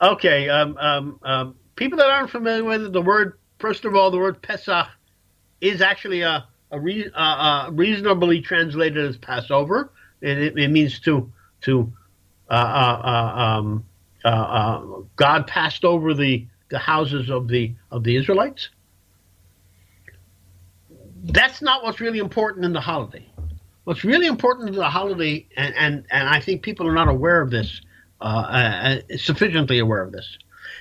Speaker 2: Okay. Um, um, um, people that aren't familiar with it, the word first of all, the word Pesach is actually a, a re, uh, uh, reasonably translated as Passover. It, it means to to uh, uh, uh um, uh, uh, God passed over the, the houses of the of the Israelites. That's not what's really important in the holiday. What's really important in the holiday, and, and, and I think people are not aware of this, uh, uh, sufficiently aware of this,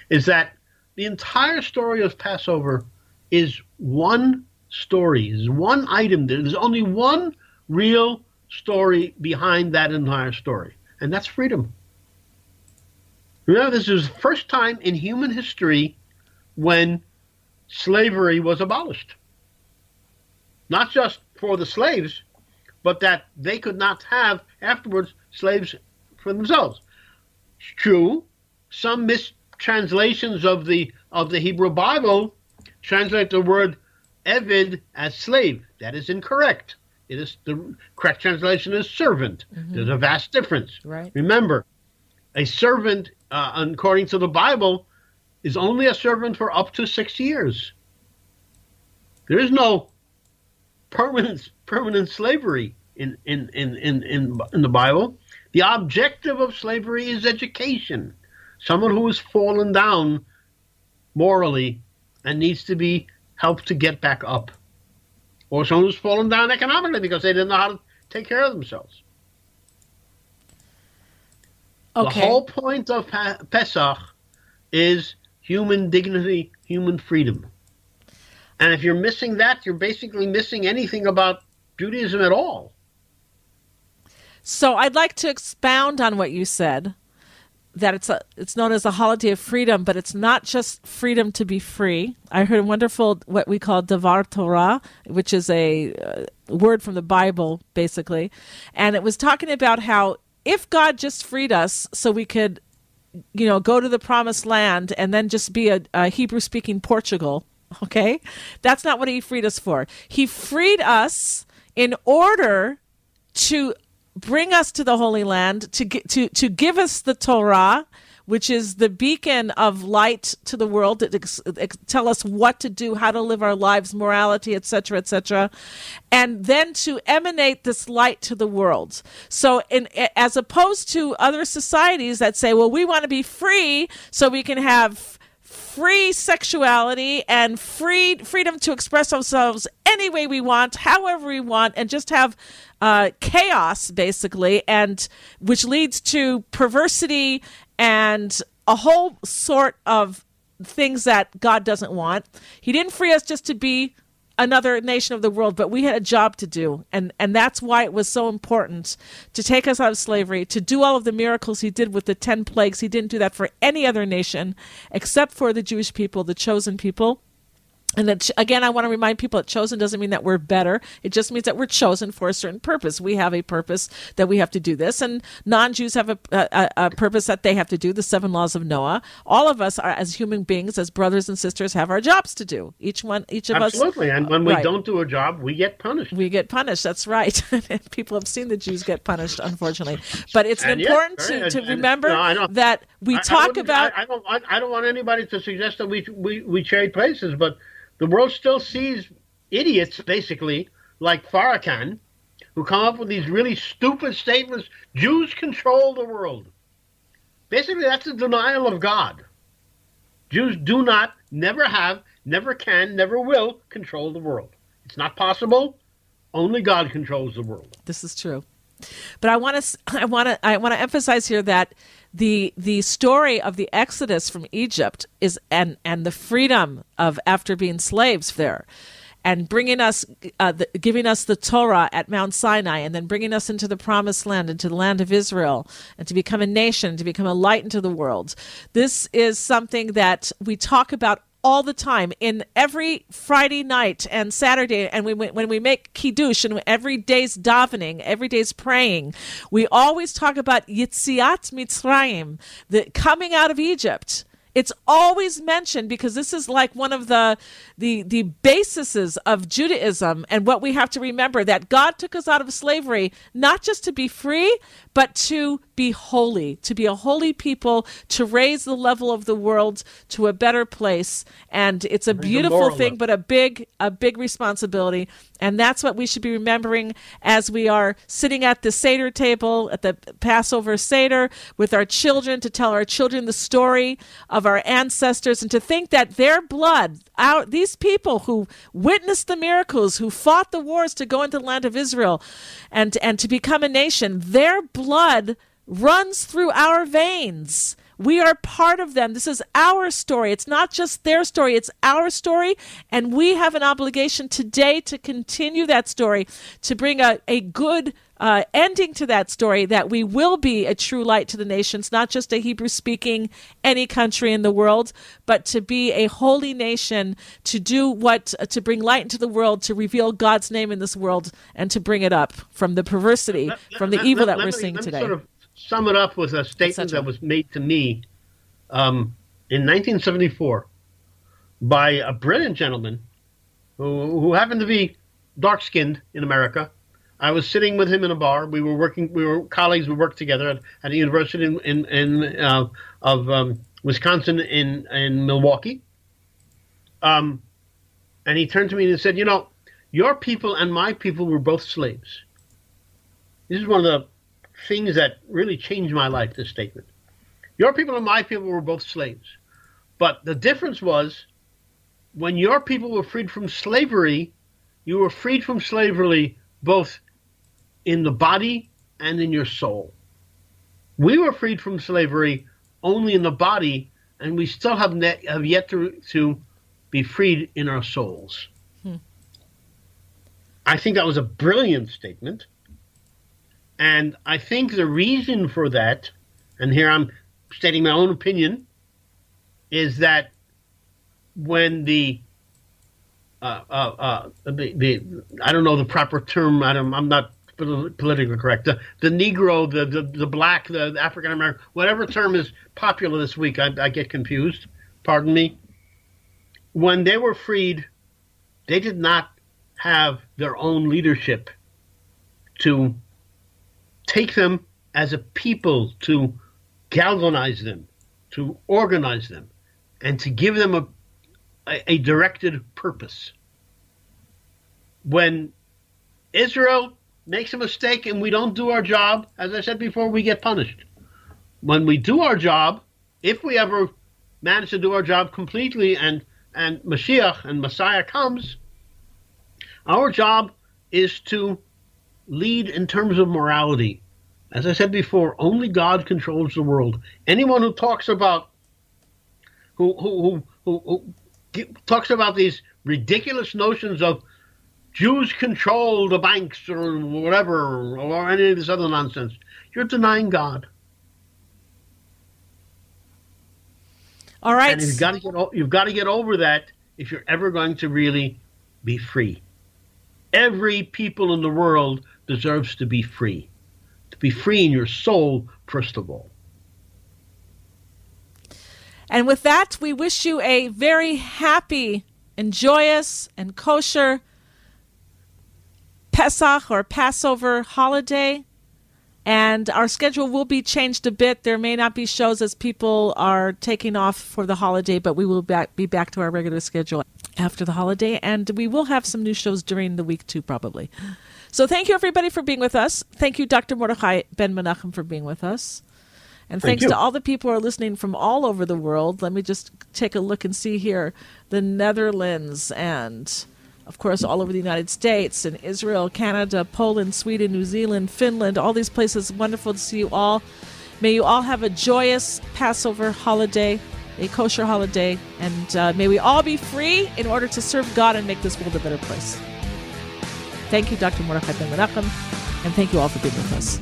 Speaker 2: is that the entire story of Passover is one story, is one item. There's only one real story behind that entire story, and that's freedom. Remember, this is the first time in human history when slavery was abolished. Not just for the slaves, but that they could not have afterwards slaves for themselves. It's true, some mistranslations of the of the Hebrew Bible translate the word Eved as slave. That is incorrect. It is the correct translation is servant. Mm-hmm. There's a vast difference.
Speaker 1: Right.
Speaker 2: Remember, a servant, uh, according to the Bible, is only a servant for up to six years. There is no permanent permanent slavery in in, in, in, in, in the Bible. The objective of slavery is education. Someone who has fallen down morally and needs to be helped to get back up or someone who's fallen down economically because they didn't know how to take care of themselves. Okay. The whole point of Pesach is human dignity, human freedom. And if you're missing that, you're basically missing anything about Judaism at all.
Speaker 1: So I'd like to expound on what you said that it's a it's known as a holiday of freedom, but it's not just freedom to be free. I heard a wonderful what we call Devar Torah, which is a uh, word from the Bible, basically, and it was talking about how if God just freed us so we could, you know, go to the promised land and then just be a, a Hebrew speaking Portugal, *laughs* okay, that's not what He freed us for. He freed us in order to bring us to the Holy Land, to, to, to give us the Torah, which is the beacon of light to the world to ex- ex- tell us what to do, how to live our lives, morality, etc., etc., and then to emanate this light to the world. So, in, as opposed to other societies that say, "Well, we want to be free, so we can have." Free sexuality and free freedom to express ourselves any way we want, however we want, and just have uh, chaos basically, and which leads to perversity and a whole sort of things that God doesn't want. He didn't free us just to be another nation of the world, but we had a job to do. And, and that's why it was so important to take us out of slavery, to do all of the miracles he did with the 10 plagues. He didn't do that for any other nation except for the Jewish people, the chosen people. And that, again, I want to remind people that chosen doesn't mean that we're better. It just means that we're chosen for a certain purpose. We have a purpose that we have to do this, and non Jews have a, a, a, purpose that they have to do the seven laws of Noah. All of us, are, as human beings, as brothers and sisters, have our jobs to do. Each one, each of
Speaker 2: Absolutely.
Speaker 1: us.
Speaker 2: Absolutely. And when we right. don't do a job, we get punished.
Speaker 1: We get punished. That's right. *laughs* people have seen the Jews get punished, unfortunately. But it's and important to, to remember no, that we I, talk
Speaker 2: I
Speaker 1: about.
Speaker 2: I, don't, I don't want anybody to suggest that we, we, we trade places, but the world still sees idiots, basically, like Farrakhan, who come up with these really stupid statements Jews control the world. Basically, that's a denial of God. Jews do not, never have, never can, never will control the world. It's not possible. Only God controls the world.
Speaker 1: This is true. But I want to *laughs* I want to I want to emphasize here that the the story of the exodus from Egypt is and and the freedom of after being slaves there and bringing us uh, the, giving us the Torah at Mount Sinai and then bringing us into the promised land into the land of Israel and to become a nation to become a light into the world. This is something that we talk about all the time in every Friday night and Saturday, and we, when we make kiddush and every day's davening, every day's praying, we always talk about Yitziat Mitzrayim, the coming out of Egypt. It's always mentioned because this is like one of the the the bases of Judaism and what we have to remember that God took us out of slavery not just to be free but to be holy, to be a holy people, to raise the level of the world to a better place. And it's a beautiful thing but a big a big responsibility. And that's what we should be remembering as we are sitting at the Seder table at the Passover Seder with our children to tell our children the story of our ancestors and to think that their blood, our, these people who witnessed the miracles, who fought the wars to go into the land of Israel and, and to become a nation, their blood runs through our veins. We are part of them. This is our story. It's not just their story, it's our story. And we have an obligation today to continue that story, to bring a, a good uh, ending to that story that we will be a true light to the nations, not just a Hebrew speaking any country in the world, but to be a holy nation, to do what, uh, to bring light into the world, to reveal God's name in this world, and to bring it up from the perversity, let, from the let, evil let, that we're me, seeing today.
Speaker 2: Sort of sum it up with a statement that was made to me um, in 1974 by a brilliant gentleman who, who happened to be dark skinned in America I was sitting with him in a bar. We were working. We were colleagues. We worked together at, at a university in in, in uh, of um, Wisconsin in in Milwaukee. Um, and he turned to me and said, "You know, your people and my people were both slaves." This is one of the things that really changed my life. This statement: "Your people and my people were both slaves, but the difference was when your people were freed from slavery, you were freed from slavery." both in the body and in your soul. We were freed from slavery only in the body, and we still have, net, have yet to, to be freed in our souls. Hmm. I think that was a brilliant statement. And I think the reason for that, and here I'm stating my own opinion, is that when the uh, uh, uh, the, the I don't know the proper term. I I'm not politically correct. The, the Negro, the, the, the black, the African American, whatever term is popular this week, I, I get confused. Pardon me. When they were freed, they did not have their own leadership to take them as a people, to galvanize them, to organize them, and to give them a, a, a directed purpose. When Israel makes a mistake and we don't do our job, as I said before, we get punished. When we do our job, if we ever manage to do our job completely and, and Mashiach and Messiah comes, our job is to lead in terms of morality. As I said before, only God controls the world. Anyone who talks about who who who, who, who talks about these ridiculous notions of Jews control the banks or whatever, or any of this other nonsense. You're denying God.
Speaker 1: All right.
Speaker 2: And you've got to get you've got to get over that if you're ever going to really be free. Every people in the world deserves to be free. Be free in your soul, first of all.
Speaker 1: And with that, we wish you a very happy and joyous and kosher Pesach or Passover holiday. And our schedule will be changed a bit. There may not be shows as people are taking off for the holiday, but we will be back to our regular schedule after the holiday. And we will have some new shows during the week, too, probably. So thank you, everybody, for being with us. Thank you, Dr. Mordechai Ben Menachem, for being with us. And
Speaker 2: Thank
Speaker 1: thanks
Speaker 2: you.
Speaker 1: to all the people who are listening from all over the world. Let me just take a look and see here the Netherlands and, of course, all over the United States and Israel, Canada, Poland, Sweden, New Zealand, Finland, all these places. Wonderful to see you all. May you all have a joyous Passover holiday, a kosher holiday, and uh, may we all be free in order to serve God and make this world a better place. Thank you, Dr. Mordechai Ben Menachem, and thank you all for being with us.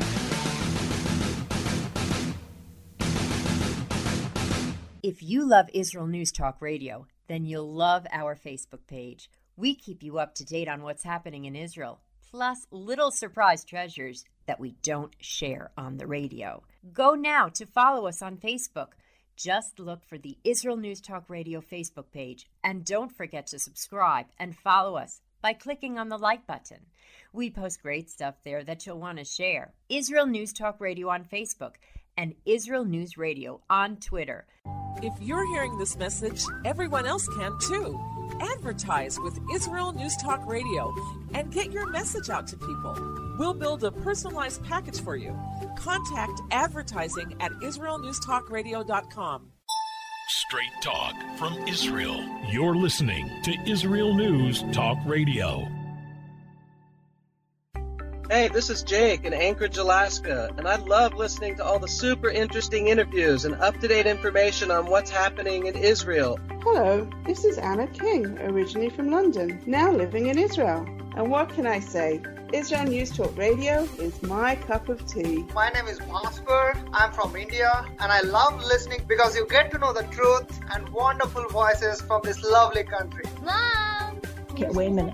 Speaker 10: If you love Israel News Talk Radio, then you'll love our Facebook page. We keep you up to date on what's happening in Israel, plus little surprise treasures that we don't share on the radio. Go now to follow us on Facebook. Just look for the Israel News Talk Radio Facebook page and don't forget to subscribe and follow us by clicking on the like button. We post great stuff there that you'll want to share. Israel News Talk Radio on Facebook and Israel News Radio on Twitter.
Speaker 1: If you're hearing this message, everyone else can too. Advertise with Israel News Talk Radio and get your message out to people. We'll build a personalized package for you. Contact advertising at israelnewstalkradio.com.
Speaker 3: Straight talk from Israel. You're listening to Israel News Talk Radio.
Speaker 11: Hey, this is Jake in Anchorage, Alaska, and I love listening to all the super interesting interviews and up to date information on what's happening in Israel.
Speaker 12: Hello, this is Anna King, originally from London, now living in Israel. And what can I say? Israel News Talk Radio is my cup of tea.
Speaker 13: My name is Bhaskar. I'm from India and I love listening because you get to know the truth and wonderful voices from this lovely country.
Speaker 14: Mom!
Speaker 15: Okay, wait a minute.